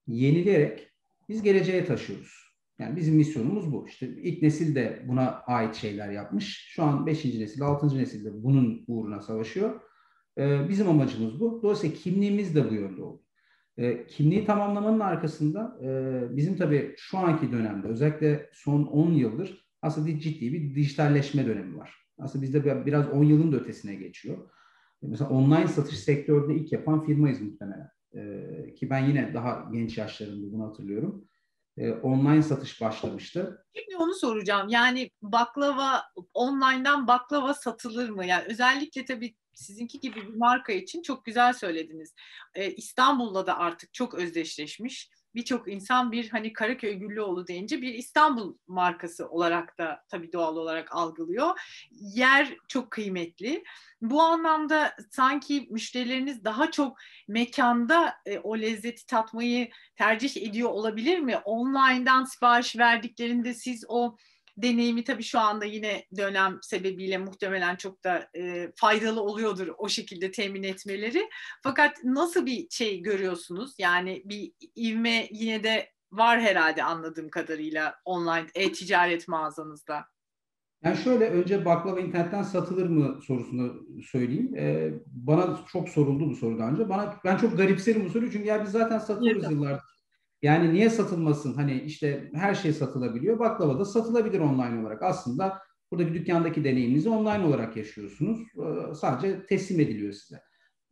yenileyerek biz geleceğe taşıyoruz. Yani bizim misyonumuz bu. İşte ilk nesil de buna ait şeyler yapmış. Şu an 5. nesil, 6. nesil de bunun uğruna savaşıyor. Ee, bizim amacımız bu. Dolayısıyla kimliğimiz de bu yönde oldu. Ee, kimliği tamamlamanın arkasında e, bizim tabii şu anki dönemde özellikle son 10 yıldır aslında ciddi bir dijitalleşme dönemi var. Aslında bizde biraz 10 yılın da ötesine geçiyor. Mesela online satış sektöründe ilk yapan firmayız muhtemelen. Ee, ki ben yine daha genç yaşlarımda bunu hatırlıyorum. e, online satış başlamıştı. Şimdi onu soracağım. Yani baklava online'dan baklava satılır mı? Yani özellikle tabii sizinki gibi bir marka için çok güzel söylediniz. Ee, İstanbul'da da artık çok özdeşleşmiş. Birçok insan bir hani Karaköy Güllüoğlu deyince bir İstanbul markası olarak da tabii doğal olarak algılıyor. Yer çok kıymetli. Bu anlamda sanki müşterileriniz daha çok mekanda e, o lezzeti tatmayı tercih ediyor olabilir mi? Online'dan sipariş verdiklerinde siz o deneyimi tabii şu anda yine dönem sebebiyle muhtemelen çok da e, faydalı oluyordur o şekilde temin etmeleri. Fakat nasıl bir şey görüyorsunuz? Yani bir ivme yine de var herhalde anladığım kadarıyla online e-ticaret mağazanızda. Yani şöyle önce baklava internetten satılır mı sorusunu söyleyeyim. Ee, bana çok soruldu bu soru daha önce. Bana ben çok garipserim bu soruyu çünkü ya biz zaten satıyoruz yıllardır. Yani niye satılmasın? Hani işte her şey satılabiliyor. Baklava da satılabilir online olarak. Aslında burada bir dükkandaki deneyiminizi online olarak yaşıyorsunuz. Ee, sadece teslim ediliyor size.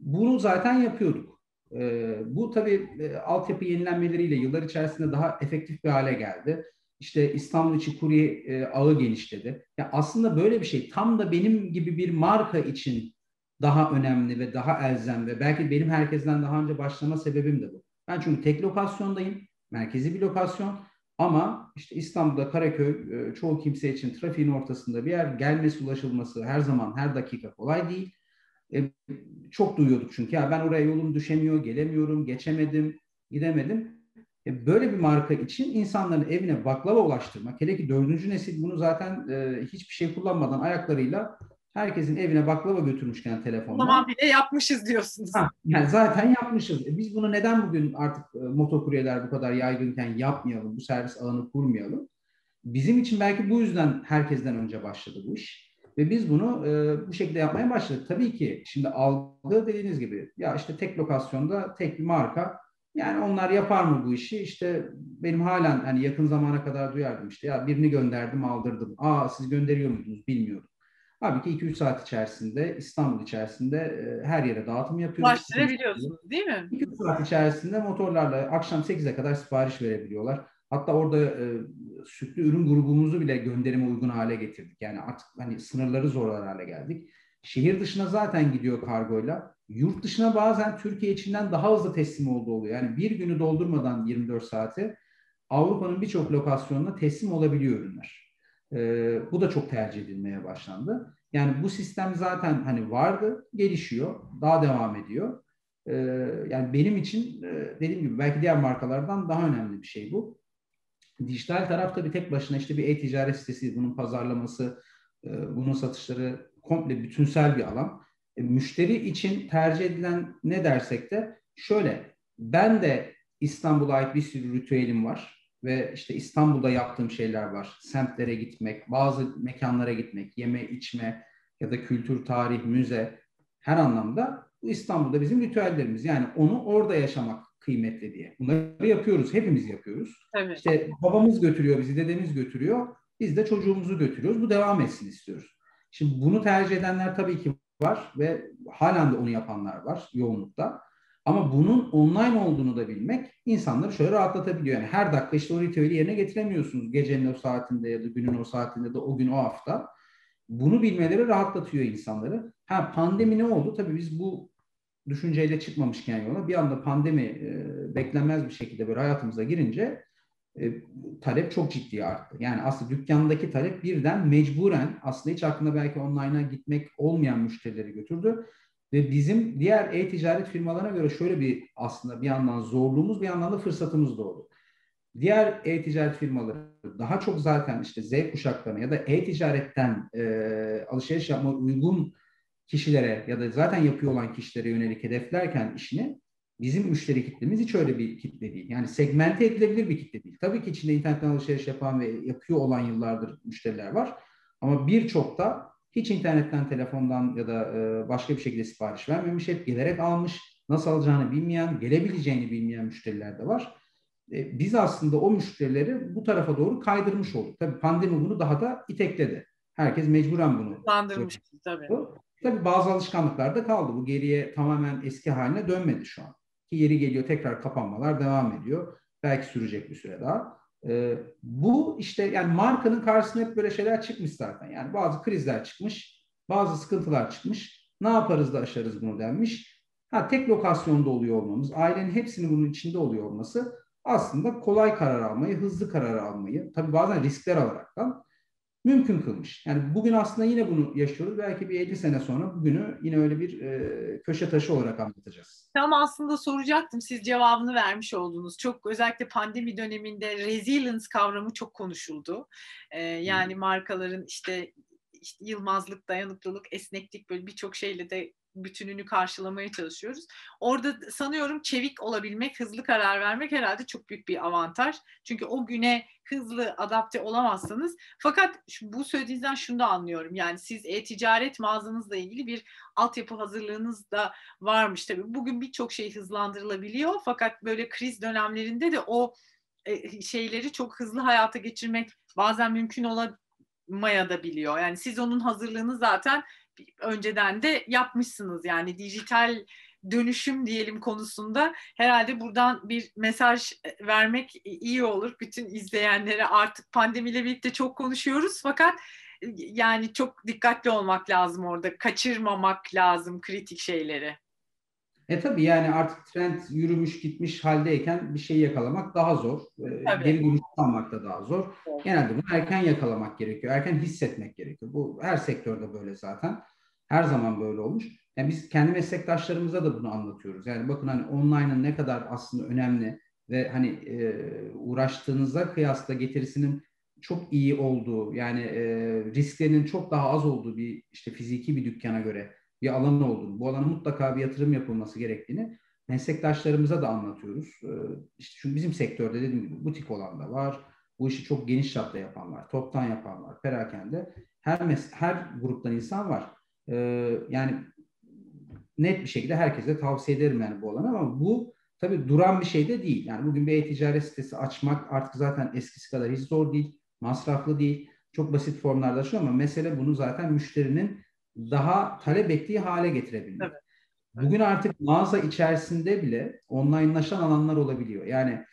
Bunu zaten yapıyorduk. Ee, bu tabii e, altyapı yenilenmeleriyle yıllar içerisinde daha efektif bir hale geldi. İşte İstanbul içi kurye e, ağı genişledi. Ya aslında böyle bir şey tam da benim gibi bir marka için daha önemli ve daha elzem ve belki benim herkesten daha önce başlama sebebim de bu. Ben çünkü tek lokasyondayım. Merkezi bir lokasyon. Ama işte İstanbul'da Karaköy e, çoğu kimse için trafiğin ortasında bir yer. Gelmesi, ulaşılması her zaman, her dakika kolay değil. E, çok duyuyorduk çünkü. Ya ben oraya yolum düşemiyor, gelemiyorum, geçemedim, gidemedim. E, böyle bir marka için insanların evine baklava ulaştırmak, hele ki dördüncü nesil bunu zaten e, hiçbir şey kullanmadan ayaklarıyla herkesin evine baklava götürmüşken telefonla. Tamam bile yapmışız diyorsunuz. Ha, yani zaten yapmışız. E biz bunu neden bugün artık e, motokuryeler bu kadar yaygınken yapmayalım, bu servis ağını kurmayalım? Bizim için belki bu yüzden herkesten önce başladı bu iş. Ve biz bunu e, bu şekilde yapmaya başladık. Tabii ki şimdi algı dediğiniz gibi ya işte tek lokasyonda tek bir marka yani onlar yapar mı bu işi? İşte benim halen hani yakın zamana kadar duyardım işte ya birini gönderdim aldırdım. Aa siz gönderiyor muydunuz bilmiyordum. Halbuki 2-3 saat içerisinde İstanbul içerisinde e, her yere dağıtım yapıyoruz. Ulaştırabiliyorsunuz değil mi? 2-3 saat içerisinde motorlarla akşam 8'e kadar sipariş verebiliyorlar. Hatta orada e, sütlü ürün grubumuzu bile gönderime uygun hale getirdik. Yani artık hani sınırları zorlar hale geldik. Şehir dışına zaten gidiyor kargoyla. Yurt dışına bazen Türkiye içinden daha hızlı teslim olduğu oluyor. Yani bir günü doldurmadan 24 saati Avrupa'nın birçok lokasyonuna teslim olabiliyor ürünler. E, bu da çok tercih edilmeye başlandı. Yani bu sistem zaten hani vardı, gelişiyor, daha devam ediyor. E, yani benim için e, dediğim gibi belki diğer markalardan daha önemli bir şey bu. Dijital tarafta bir tek başına işte bir e-ticaret sitesi, bunun pazarlaması, e, bunun satışları komple bütünsel bir alan. E, müşteri için tercih edilen ne dersek de şöyle, ben de İstanbul'a ait bir sürü ritüelim var ve işte İstanbul'da yaptığım şeyler var. Semtlere gitmek, bazı mekanlara gitmek, yeme içme ya da kültür, tarih, müze her anlamda bu İstanbul'da bizim ritüellerimiz. Yani onu orada yaşamak kıymetli diye. Bunları yapıyoruz, hepimiz yapıyoruz. Evet. İşte babamız götürüyor bizi, dedemiz götürüyor. Biz de çocuğumuzu götürüyoruz. Bu devam etsin istiyoruz. Şimdi bunu tercih edenler tabii ki var ve halen de onu yapanlar var yoğunlukta. Ama bunun online olduğunu da bilmek insanları şöyle rahatlatabiliyor. Yani her dakika işte o ritüeli yerine getiremiyorsunuz. Gecenin o saatinde ya da günün o saatinde de o gün o hafta. Bunu bilmeleri rahatlatıyor insanları. Ha pandemi ne oldu? Tabii biz bu düşünceyle çıkmamışken yola bir anda pandemi e, beklenmez bir şekilde böyle hayatımıza girince e, talep çok ciddi arttı. Yani aslında dükkandaki talep birden mecburen aslında hiç aklında belki online'a gitmek olmayan müşterileri götürdü. Ve bizim diğer e-ticaret firmalarına göre şöyle bir aslında bir yandan zorluğumuz bir yandan da fırsatımız doğdu. Diğer e-ticaret firmaları daha çok zaten işte Z kuşaklarına ya da e-ticaretten e, alışveriş yapma uygun kişilere ya da zaten yapıyor olan kişilere yönelik hedeflerken işini bizim müşteri kitlemiz hiç öyle bir kitle değil. Yani segmente edilebilir bir kitle değil. Tabii ki içinde internetten alışveriş yapan ve yapıyor olan yıllardır müşteriler var. Ama birçok da hiç internetten, telefondan ya da e, başka bir şekilde sipariş vermemiş. Hep gelerek almış. Nasıl alacağını bilmeyen, gelebileceğini bilmeyen müşteriler de var. E, biz aslında o müşterileri bu tarafa doğru kaydırmış olduk. Tabii pandemi bunu daha da itekledi. Herkes mecburen bunu. Kandırmış tabii. Tabii bazı alışkanlıklar da kaldı. Bu geriye tamamen eski haline dönmedi şu an. Ki yeri geliyor tekrar kapanmalar devam ediyor. Belki sürecek bir süre daha. E, bu işte yani markanın karşısına hep böyle şeyler çıkmış zaten. Yani bazı krizler çıkmış, bazı sıkıntılar çıkmış. Ne yaparız da aşarız bunu denmiş. Ha tek lokasyonda oluyor olmamız, ailenin hepsinin bunun içinde oluyor olması aslında kolay karar almayı, hızlı karar almayı, tabii bazen riskler alaraktan mümkün kılmış. Yani bugün aslında yine bunu yaşıyoruz. Belki bir 50 sene sonra bugünü yine öyle bir e, köşe taşı olarak anlatacağız. Tam aslında soracaktım. Siz cevabını vermiş oldunuz. Çok özellikle pandemi döneminde resilience kavramı çok konuşuldu. Ee, yani markaların işte, işte yılmazlık, dayanıklılık, esneklik böyle birçok şeyle de bütününü karşılamaya çalışıyoruz. Orada sanıyorum çevik olabilmek, hızlı karar vermek herhalde çok büyük bir avantaj. Çünkü o güne hızlı adapte olamazsanız. Fakat bu söylediğinizden şunu da anlıyorum. Yani siz e-ticaret mağazanızla ilgili bir altyapı hazırlığınız da varmış tabii. Bugün birçok şey hızlandırılabiliyor. Fakat böyle kriz dönemlerinde de o e, şeyleri çok hızlı hayata geçirmek bazen mümkün biliyor. Yani siz onun hazırlığını zaten önceden de yapmışsınız. Yani dijital dönüşüm diyelim konusunda herhalde buradan bir mesaj vermek iyi olur bütün izleyenlere. Artık pandemiyle birlikte çok konuşuyoruz fakat yani çok dikkatli olmak lazım orada. Kaçırmamak lazım kritik şeyleri. E tabii yani artık trend yürümüş gitmiş haldeyken bir şeyi yakalamak daha zor. E, tabii. Geri dönüş almak da daha zor. Evet. Genelde bunu erken yakalamak gerekiyor. Erken hissetmek gerekiyor. Bu her sektörde böyle zaten. Her zaman böyle olmuş. Yani biz kendi meslektaşlarımıza da bunu anlatıyoruz. Yani bakın hani online'ın ne kadar aslında önemli ve hani e, uğraştığınızda kıyasla getirisinin çok iyi olduğu yani e, risklerinin çok daha az olduğu bir işte fiziki bir dükkana göre bir alan olduğunu, bu alana mutlaka bir yatırım yapılması gerektiğini meslektaşlarımıza da anlatıyoruz. E, işte çünkü bizim sektörde dediğim gibi butik olan da var, bu işi çok geniş çapta yapan var, toptan yapan var, perakende. Her mes her gruptan insan var. E, yani net bir şekilde herkese tavsiye ederim yani bu alanı ama bu tabii duran bir şey de değil. Yani bugün bir e-ticaret sitesi açmak artık zaten eskisi kadar hiç zor değil, masraflı değil. Çok basit formlarda şu ama mesele bunu zaten müşterinin daha talep ettiği hale getirebilmek. Evet. Bugün artık mağaza içerisinde bile onlinelaşan alanlar olabiliyor. Yani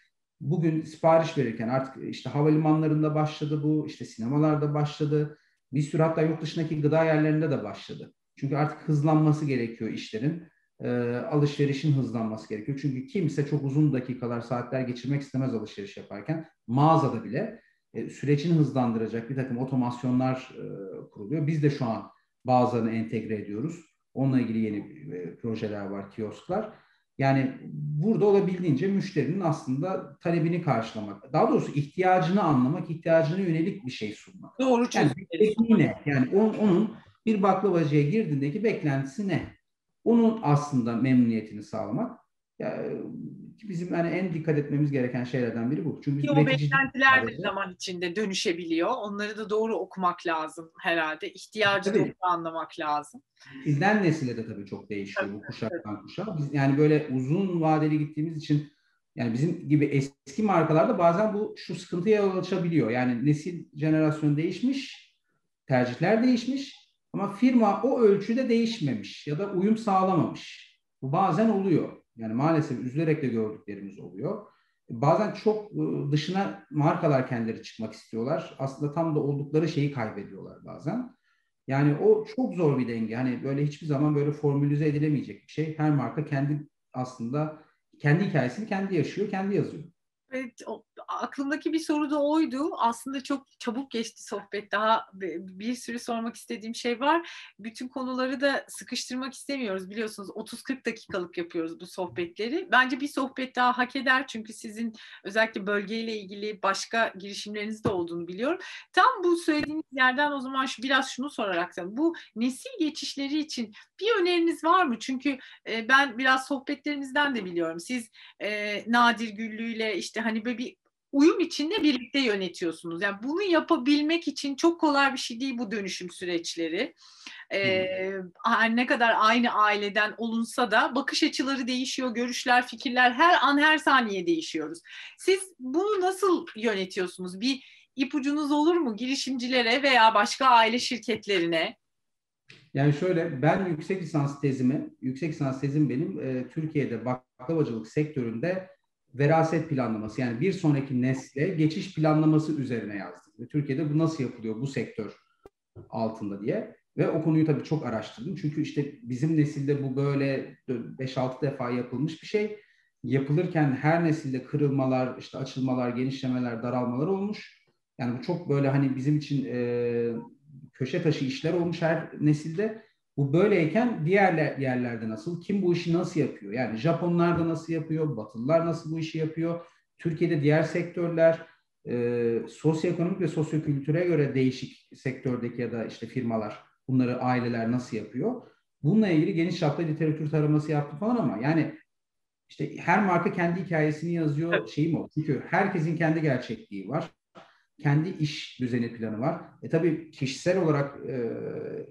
bugün sipariş verirken artık işte havalimanlarında başladı bu, işte sinemalarda başladı. Bir sürü hatta yurt dışındaki gıda yerlerinde de başladı. Çünkü artık hızlanması gerekiyor işlerin. E, alışverişin hızlanması gerekiyor. Çünkü kimse çok uzun dakikalar, saatler geçirmek istemez alışveriş yaparken. Mağazada bile e, sürecini hızlandıracak bir takım otomasyonlar e, kuruluyor. Biz de şu an bazılarını entegre ediyoruz. Onunla ilgili yeni e, projeler var, kiosklar. Yani burada olabildiğince müşterinin aslında talebini karşılamak, daha doğrusu ihtiyacını anlamak, ihtiyacına yönelik bir şey sunmak. Doğru. Yani ne? Yani onun, onun bir baklavacıya girdiğindeki beklentisi ne? Onun aslında memnuniyetini sağlamak. Yani bizim yani en dikkat etmemiz gereken şeylerden biri bu. Çünkü biz o beklentiler de zaman içinde dönüşebiliyor. Onları da doğru okumak lazım herhalde. İhtiyacı tabii. doğru anlamak lazım. Sizden nesile de tabii çok değişiyor tabii, bu kuşaktan tabii. kuşağa. Biz yani böyle uzun vadeli gittiğimiz için yani bizim gibi eski markalarda bazen bu şu sıkıntıya yol açabiliyor. Yani nesil jenerasyon değişmiş, tercihler değişmiş ama firma o ölçüde değişmemiş ya da uyum sağlamamış. Bu bazen oluyor. Yani maalesef üzülerek de gördüklerimiz oluyor. Bazen çok ıı, dışına markalar kendileri çıkmak istiyorlar. Aslında tam da oldukları şeyi kaybediyorlar bazen. Yani o çok zor bir denge. Hani böyle hiçbir zaman böyle formülize edilemeyecek bir şey. Her marka kendi aslında kendi hikayesini kendi yaşıyor, kendi yazıyor. Evet, aklımdaki bir soru da oydu. Aslında çok çabuk geçti sohbet. Daha bir sürü sormak istediğim şey var. Bütün konuları da sıkıştırmak istemiyoruz. Biliyorsunuz 30-40 dakikalık yapıyoruz bu sohbetleri. Bence bir sohbet daha hak eder. Çünkü sizin özellikle bölgeyle ilgili başka girişimleriniz de olduğunu biliyorum. Tam bu söylediğiniz yerden o zaman şu, biraz şunu sorarak bu nesil geçişleri için bir öneriniz var mı? Çünkü e, ben biraz sohbetlerimizden de biliyorum. Siz e, Nadir Güllü ile işte hani böyle bir uyum içinde birlikte yönetiyorsunuz. Yani bunu yapabilmek için çok kolay bir şey değil bu dönüşüm süreçleri. Ee, her ne kadar aynı aileden olunsa da bakış açıları değişiyor, görüşler, fikirler her an her saniye değişiyoruz. Siz bunu nasıl yönetiyorsunuz? Bir ipucunuz olur mu girişimcilere veya başka aile şirketlerine? Yani şöyle ben yüksek lisans tezimi, yüksek lisans tezim benim e, Türkiye'de baklavacılık sektöründe veraset planlaması yani bir sonraki nesle geçiş planlaması üzerine yazdık. Ve Türkiye'de bu nasıl yapılıyor bu sektör altında diye. Ve o konuyu tabii çok araştırdım. Çünkü işte bizim nesilde bu böyle 5-6 defa yapılmış bir şey. Yapılırken her nesilde kırılmalar, işte açılmalar, genişlemeler, daralmalar olmuş. Yani bu çok böyle hani bizim için e, köşe taşı işler olmuş her nesilde. Bu böyleyken diğer yerlerde nasıl? Kim bu işi nasıl yapıyor? Yani Japonlar da nasıl yapıyor? Batılılar nasıl bu işi yapıyor? Türkiye'de diğer sektörler e, sosyoekonomik ve sosyokültüre göre değişik sektördeki ya da işte firmalar bunları aileler nasıl yapıyor? Bununla ilgili geniş çapta literatür taraması yaptı falan ama yani işte her marka kendi hikayesini yazıyor şeyim o. Çünkü herkesin kendi gerçekliği var kendi iş düzeni planı var. E tabii kişisel olarak e,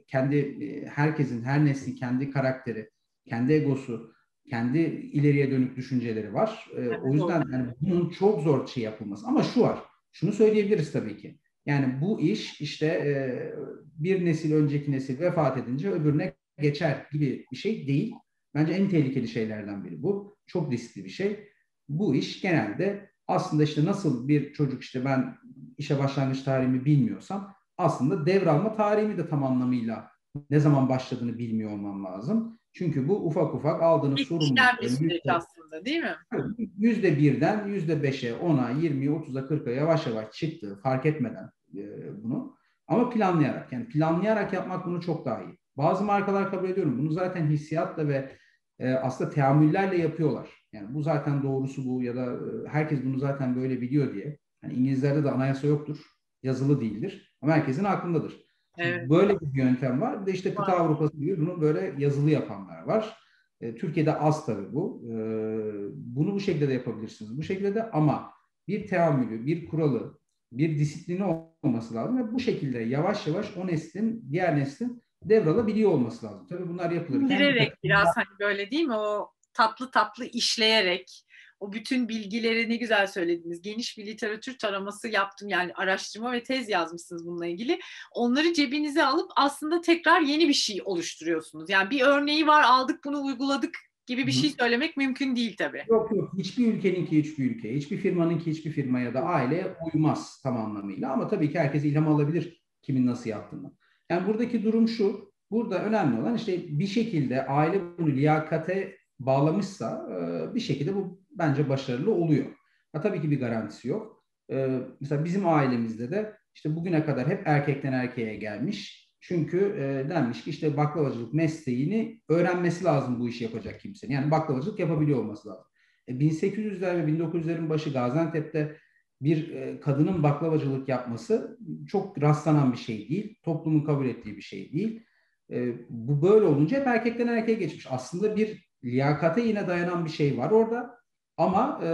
kendi e, herkesin her neslin kendi karakteri, kendi egosu, kendi ileriye dönük düşünceleri var. E, o yüzden yani bunun çok zor şey yapılması. Ama şu var. Şunu söyleyebiliriz tabii ki. Yani bu iş işte e, bir nesil önceki nesil vefat edince öbürüne geçer gibi bir şey değil. Bence en tehlikeli şeylerden biri bu. Çok riskli bir şey. Bu iş genelde aslında işte nasıl bir çocuk işte ben işe başlangıç tarihimi bilmiyorsam aslında devralma tarihimi de tam anlamıyla ne zaman başladığını bilmiyor olmam lazım. Çünkü bu ufak ufak aldığınız sorumlulukların aslında değil mi? Yüzde birden yüzde beşe, ona, yirmiye, otuza, kırka yavaş yavaş çıktı fark etmeden e, bunu. Ama planlayarak yani planlayarak yapmak bunu çok daha iyi. Bazı markalar kabul ediyorum. Bunu zaten hissiyatla ve e, aslında teamüllerle yapıyorlar. Yani bu zaten doğrusu bu ya da e, herkes bunu zaten böyle biliyor diye. Yani İngilizlerde de anayasa yoktur. Yazılı değildir. Ama herkesin aklındadır. Evet. Böyle bir yöntem var. Bir de işte kıta Avrupası gibi bunu böyle yazılı yapanlar var. E, Türkiye'de az tabii bu. E, bunu bu şekilde de yapabilirsiniz. Bu şekilde de ama bir teamülü, bir kuralı, bir disiplini olması lazım ve bu şekilde yavaş yavaş o neslin, diğer neslin devralabiliyor olması lazım. Tabii bunlar yapılırken... Girerek biraz hani böyle değil mi? O tatlı tatlı işleyerek o bütün bilgileri ne güzel söylediniz. Geniş bir literatür taraması yaptım. Yani araştırma ve tez yazmışsınız bununla ilgili. Onları cebinize alıp aslında tekrar yeni bir şey oluşturuyorsunuz. Yani bir örneği var aldık bunu uyguladık gibi bir şey söylemek mümkün değil tabii. Yok yok. Hiçbir ülkeninki hiçbir ülke, hiçbir firmanınki hiçbir firmaya da aile uymaz tam anlamıyla. Ama tabii ki herkes ilham alabilir kimin nasıl yaptığını. Yani buradaki durum şu. Burada önemli olan işte bir şekilde aile bunu liyakate bağlamışsa e, bir şekilde bu bence başarılı oluyor. Ha, tabii ki bir garantisi yok. E, mesela bizim ailemizde de işte bugüne kadar hep erkekten erkeğe gelmiş. Çünkü e, denmiş ki işte baklavacılık mesleğini öğrenmesi lazım bu işi yapacak kimsenin. Yani baklavacılık yapabiliyor olması lazım. E, 1800'ler ve 1900'lerin başı Gaziantep'te bir e, kadının baklavacılık yapması çok rastlanan bir şey değil. Toplumun kabul ettiği bir şey değil. Bu böyle olunca hep erkekten erkeğe geçmiş. Aslında bir liyakate yine dayanan bir şey var orada. Ama e,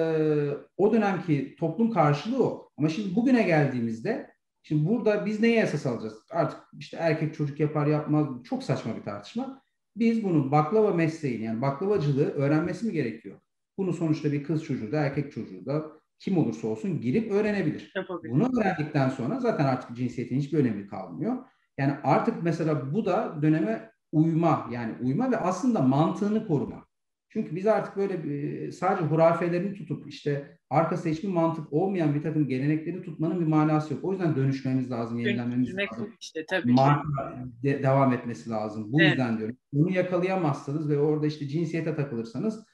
o dönemki toplum karşılığı o. Ama şimdi bugüne geldiğimizde şimdi burada biz neye esas alacağız? Artık işte erkek çocuk yapar yapmaz çok saçma bir tartışma. Biz bunu baklava mesleğini yani baklavacılığı öğrenmesi mi gerekiyor? Bunu sonuçta bir kız çocuğu da erkek çocuğu da kim olursa olsun girip öğrenebilir. Yapabilir. Bunu öğrendikten sonra zaten artık cinsiyetin hiçbir önemi kalmıyor. Yani artık mesela bu da döneme uyma yani uyma ve aslında mantığını koruma. Çünkü biz artık böyle sadece hurafelerini tutup işte arkasında hiçbir mantık olmayan bir takım gelenekleri tutmanın bir manası yok. O yüzden dönüşmemiz lazım, yenilenmemiz lazım. Işte, tabii Marka de, devam etmesi lazım. Bu evet. yüzden diyorum. Bunu yakalayamazsanız ve orada işte cinsiyete takılırsanız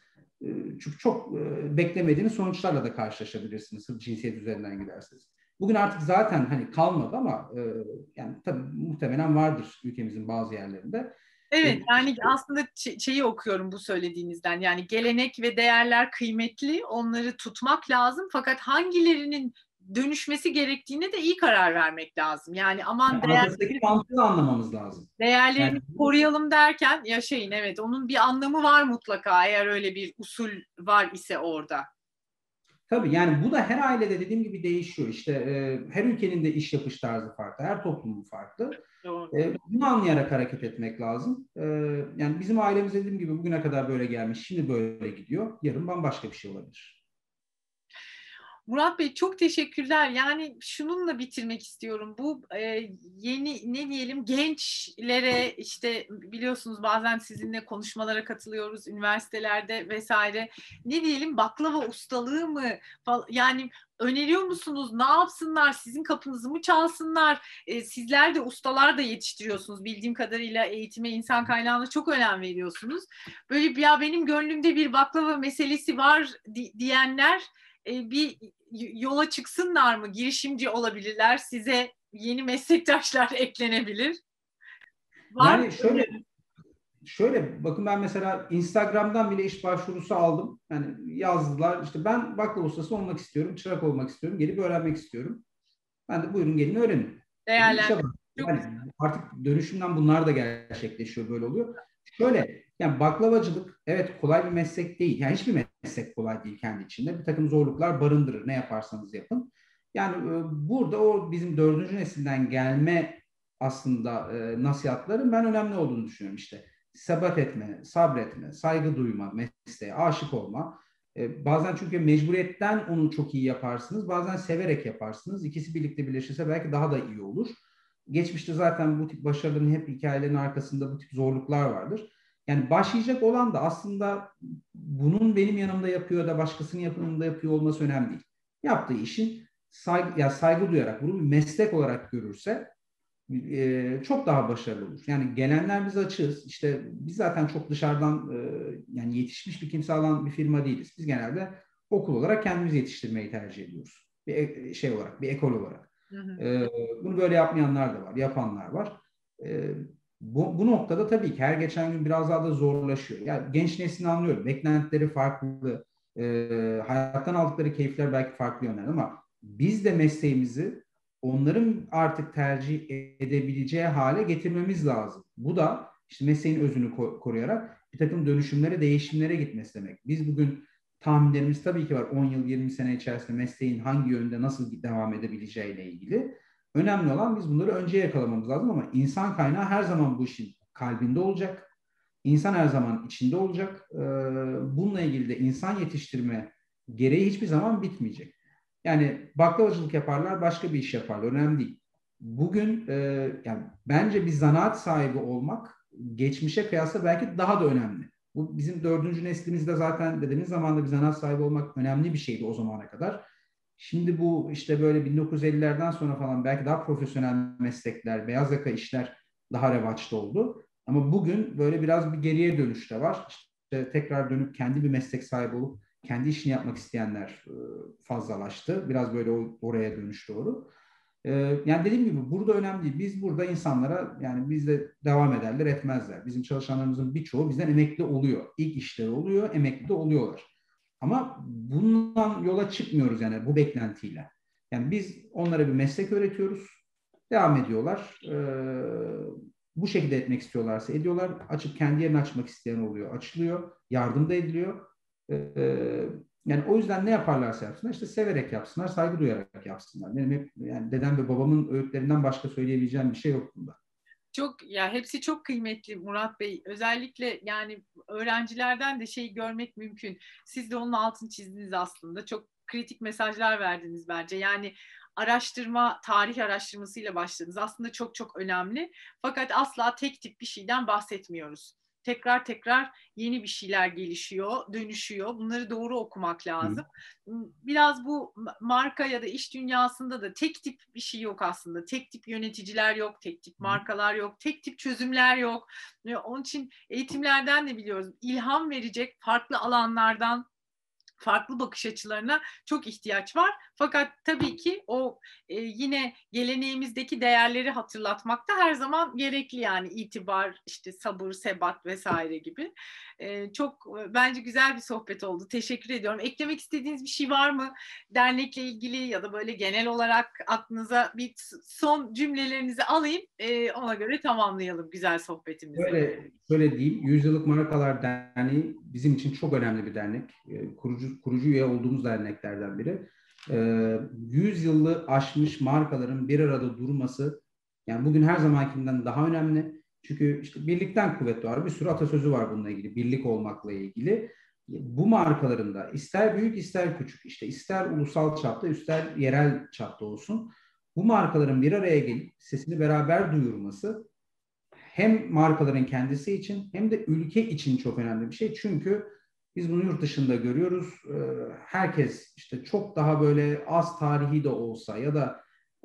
çünkü çok beklemediğiniz sonuçlarla da karşılaşabilirsiniz sırf cinsiyet üzerinden giderseniz. Bugün artık zaten hani kalmadı ama yani tabii muhtemelen vardır ülkemizin bazı yerlerinde. Evet yani aslında şeyi okuyorum bu söylediğinizden yani gelenek ve değerler kıymetli onları tutmak lazım fakat hangilerinin dönüşmesi gerektiğine de iyi karar vermek lazım. Yani aman yani değerleri mantığı anlamamız lazım. Değerlerini yani, koruyalım derken yaşayın evet onun bir anlamı var mutlaka eğer öyle bir usul var ise orada. Tabii yani bu da her ailede dediğim gibi değişiyor. İşte e, her ülkenin de iş yapış tarzı farklı, her toplumun farklı. E, bunu anlayarak hareket etmek lazım. E, yani bizim ailemiz dediğim gibi bugüne kadar böyle gelmiş, şimdi böyle gidiyor. Yarın bambaşka bir şey olabilir. Murat Bey çok teşekkürler. Yani şununla bitirmek istiyorum. Bu e, yeni ne diyelim gençlere işte biliyorsunuz bazen sizinle konuşmalara katılıyoruz üniversitelerde vesaire. Ne diyelim baklava ustalığı mı? Yani öneriyor musunuz? Ne yapsınlar? Sizin kapınızı mı çalsınlar? E, sizler de ustalar da yetiştiriyorsunuz. Bildiğim kadarıyla eğitime, insan kaynağına çok önem veriyorsunuz. Böyle ya benim gönlümde bir baklava meselesi var di- diyenler e, bir yola çıksınlar mı? Girişimci olabilirler. Size yeni meslektaşlar eklenebilir. Var yani şöyle şöyle bakın ben mesela Instagram'dan bile iş başvurusu aldım. Yani yazdılar işte ben baklava ustası olmak istiyorum, çırak olmak istiyorum, gelip öğrenmek istiyorum. Ben de buyurun gelin öğrenin. Değerlendirin. Yani artık dönüşümden bunlar da gerçekleşiyor böyle oluyor. Şöyle yani baklavacılık evet kolay bir meslek değil. Yani hiçbir meslek kolay değil kendi içinde. Bir takım zorluklar barındırır ne yaparsanız yapın. Yani e, burada o bizim dördüncü nesilden gelme aslında e, nasihatların ben önemli olduğunu düşünüyorum işte. Sebat etme, sabretme, saygı duyma, mesleğe aşık olma. E, bazen çünkü mecburiyetten onu çok iyi yaparsınız. Bazen severek yaparsınız. İkisi birlikte birleşirse belki daha da iyi olur. Geçmişte zaten bu tip başarıların hep hikayelerin arkasında bu tip zorluklar vardır. Yani başlayacak olan da aslında bunun benim yanımda yapıyor da başkasının yanımda yapıyor olması önemli değil. Yaptığı işin saygı, ya saygı duyarak bunu bir meslek olarak görürse e, çok daha başarılı olur. Yani gelenler biz açığız. İşte biz zaten çok dışarıdan e, yani yetişmiş bir kimse alan bir firma değiliz. Biz genelde okul olarak kendimizi yetiştirmeyi tercih ediyoruz. Bir e, şey olarak, bir ekol olarak. Hı hı. E, bunu böyle yapmayanlar da var, yapanlar var. E, bu, bu noktada tabii ki her geçen gün biraz daha da zorlaşıyor. Yani genç neslin anlıyorum. Beklentileri farklı. E, hayattan aldıkları keyifler belki farklı yönler ama biz de mesleğimizi onların artık tercih edebileceği hale getirmemiz lazım. Bu da işte mesleğin özünü koruyarak bir takım dönüşümlere, değişimlere gitmesi demek. Biz bugün tahminlerimiz tabii ki var 10 yıl, 20 sene içerisinde mesleğin hangi yönde nasıl devam edebileceğiyle ilgili. Önemli olan biz bunları önce yakalamamız lazım ama insan kaynağı her zaman bu işin kalbinde olacak. İnsan her zaman içinde olacak. Ee, bununla ilgili de insan yetiştirme gereği hiçbir zaman bitmeyecek. Yani baklavacılık yaparlar, başka bir iş yaparlar. Önemli değil. Bugün e, yani bence bir zanaat sahibi olmak geçmişe kıyasla belki daha da önemli. Bu bizim dördüncü neslimizde zaten dediğimiz zamanda bir zanaat sahibi olmak önemli bir şeydi o zamana kadar. Şimdi bu işte böyle 1950'lerden sonra falan belki daha profesyonel meslekler, beyaz yaka işler daha revaçta oldu. Ama bugün böyle biraz bir geriye dönüş de var. İşte tekrar dönüp kendi bir meslek sahibi olup kendi işini yapmak isteyenler e, fazlalaştı. Biraz böyle oraya dönüş doğru. E, yani dediğim gibi burada önemli değil. Biz burada insanlara yani bizde devam ederler etmezler. Bizim çalışanlarımızın birçoğu bizden emekli oluyor. İlk işleri oluyor, emekli de oluyorlar. Ama bundan yola çıkmıyoruz yani bu beklentiyle. Yani biz onlara bir meslek öğretiyoruz. Devam ediyorlar. Ee, bu şekilde etmek istiyorlarsa ediyorlar. Açıp kendi yerini açmak isteyen oluyor. Açılıyor. Yardım da ediliyor. Ee, yani o yüzden ne yaparlarsa yapsınlar işte severek yapsınlar, saygı duyarak yapsınlar. Benim hep yani dedem ve babamın öğütlerinden başka söyleyebileceğim bir şey yok bunda. Çok ya hepsi çok kıymetli Murat Bey. Özellikle yani öğrencilerden de şey görmek mümkün. Siz de onun altını çizdiniz aslında. Çok kritik mesajlar verdiniz bence. Yani araştırma, tarih araştırmasıyla başladınız. Aslında çok çok önemli. Fakat asla tek tip bir şeyden bahsetmiyoruz tekrar tekrar yeni bir şeyler gelişiyor, dönüşüyor. Bunları doğru okumak lazım. Biraz bu marka ya da iş dünyasında da tek tip bir şey yok aslında. Tek tip yöneticiler yok, tek tip markalar yok, tek tip çözümler yok. Onun için eğitimlerden de biliyoruz. ilham verecek farklı alanlardan farklı bakış açılarına çok ihtiyaç var. Fakat tabii ki o e, yine geleneğimizdeki değerleri hatırlatmak da her zaman gerekli yani itibar, işte sabır, sebat vesaire gibi. E, çok e, bence güzel bir sohbet oldu. Teşekkür ediyorum. Eklemek istediğiniz bir şey var mı? Dernekle ilgili ya da böyle genel olarak aklınıza bir son cümlelerinizi alayım. E, ona göre tamamlayalım güzel sohbetimizi. Böyle, şöyle diyeyim. Yüzyıllık Markalar Derneği bizim için çok önemli bir dernek. E, kurucu, kurucu üye olduğumuz derneklerden biri. 100 yıllı aşmış markaların bir arada durması yani bugün her zamankinden daha önemli. Çünkü işte birlikten kuvvet var. Bir sürü atasözü var bununla ilgili. Birlik olmakla ilgili. bu markaların da ister büyük ister küçük işte ister ulusal çapta ister yerel çapta olsun bu markaların bir araya gelip sesini beraber duyurması hem markaların kendisi için hem de ülke için çok önemli bir şey. Çünkü biz bunu yurt dışında görüyoruz. Herkes işte çok daha böyle az tarihi de olsa ya da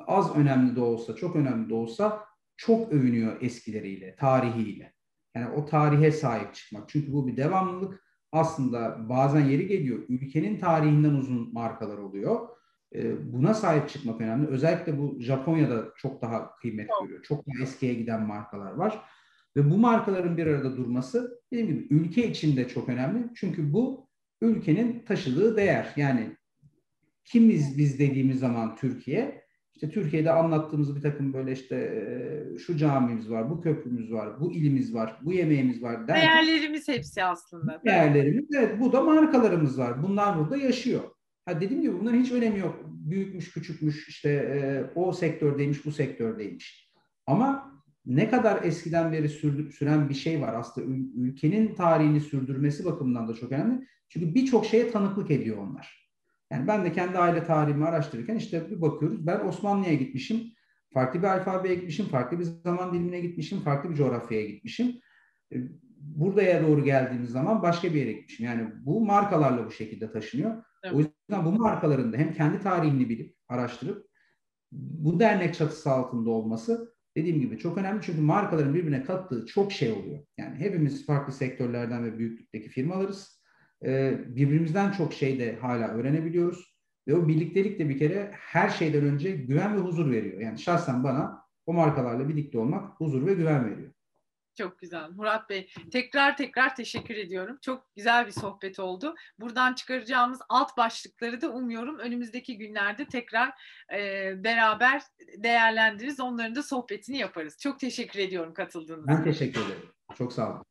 az önemli de olsa, çok önemli de olsa çok övünüyor eskileriyle, tarihiyle. Yani o tarihe sahip çıkmak. Çünkü bu bir devamlılık. Aslında bazen yeri geliyor. Ülkenin tarihinden uzun markalar oluyor. Ee, buna sahip çıkmak önemli. Özellikle bu Japonya'da çok daha kıymet görüyor. Çok daha eskiye giden markalar var. Ve bu markaların bir arada durması dediğim gibi ülke için de çok önemli. Çünkü bu ülkenin taşıdığı değer. Yani kimiz biz dediğimiz zaman Türkiye işte Türkiye'de anlattığımız bir takım böyle işte şu camimiz var, bu köprümüz var, bu ilimiz var, bu yemeğimiz var. Derken, değerlerimiz hepsi aslında. Değerlerimiz evet bu da markalarımız var. Bunlar burada yaşıyor. Ha dediğim gibi bunların hiç önemi yok. Büyükmüş, küçükmüş, işte e, o sektördeymiş, bu sektördeymiş. Ama ne kadar eskiden beri sürdü, süren bir şey var aslında ülkenin tarihini sürdürmesi bakımından da çok önemli. Çünkü birçok şeye tanıklık ediyor onlar. Yani ben de kendi aile tarihimi araştırırken işte bir bakıyoruz. Ben Osmanlı'ya gitmişim. Farklı bir alfabeye gitmişim. Farklı bir zaman dilimine gitmişim. Farklı bir coğrafyaya gitmişim. E, Buradaya doğru geldiğimiz zaman başka bir yere gitmişim. Yani bu markalarla bu şekilde taşınıyor. Evet. O yüzden bu markaların da hem kendi tarihini bilip araştırıp bu dernek çatısı altında olması dediğim gibi çok önemli. Çünkü markaların birbirine kattığı çok şey oluyor. Yani hepimiz farklı sektörlerden ve büyüklükteki firmalarız e, birbirimizden çok şey de hala öğrenebiliyoruz. Ve o birliktelik de bir kere her şeyden önce güven ve huzur veriyor. Yani şahsen bana o markalarla birlikte olmak huzur ve güven veriyor. Çok güzel. Murat Bey tekrar tekrar teşekkür ediyorum. Çok güzel bir sohbet oldu. Buradan çıkaracağımız alt başlıkları da umuyorum önümüzdeki günlerde tekrar e, beraber değerlendiririz. Onların da sohbetini yaparız. Çok teşekkür ediyorum katıldığınız için. Ben teşekkür ederim. Çok sağ olun.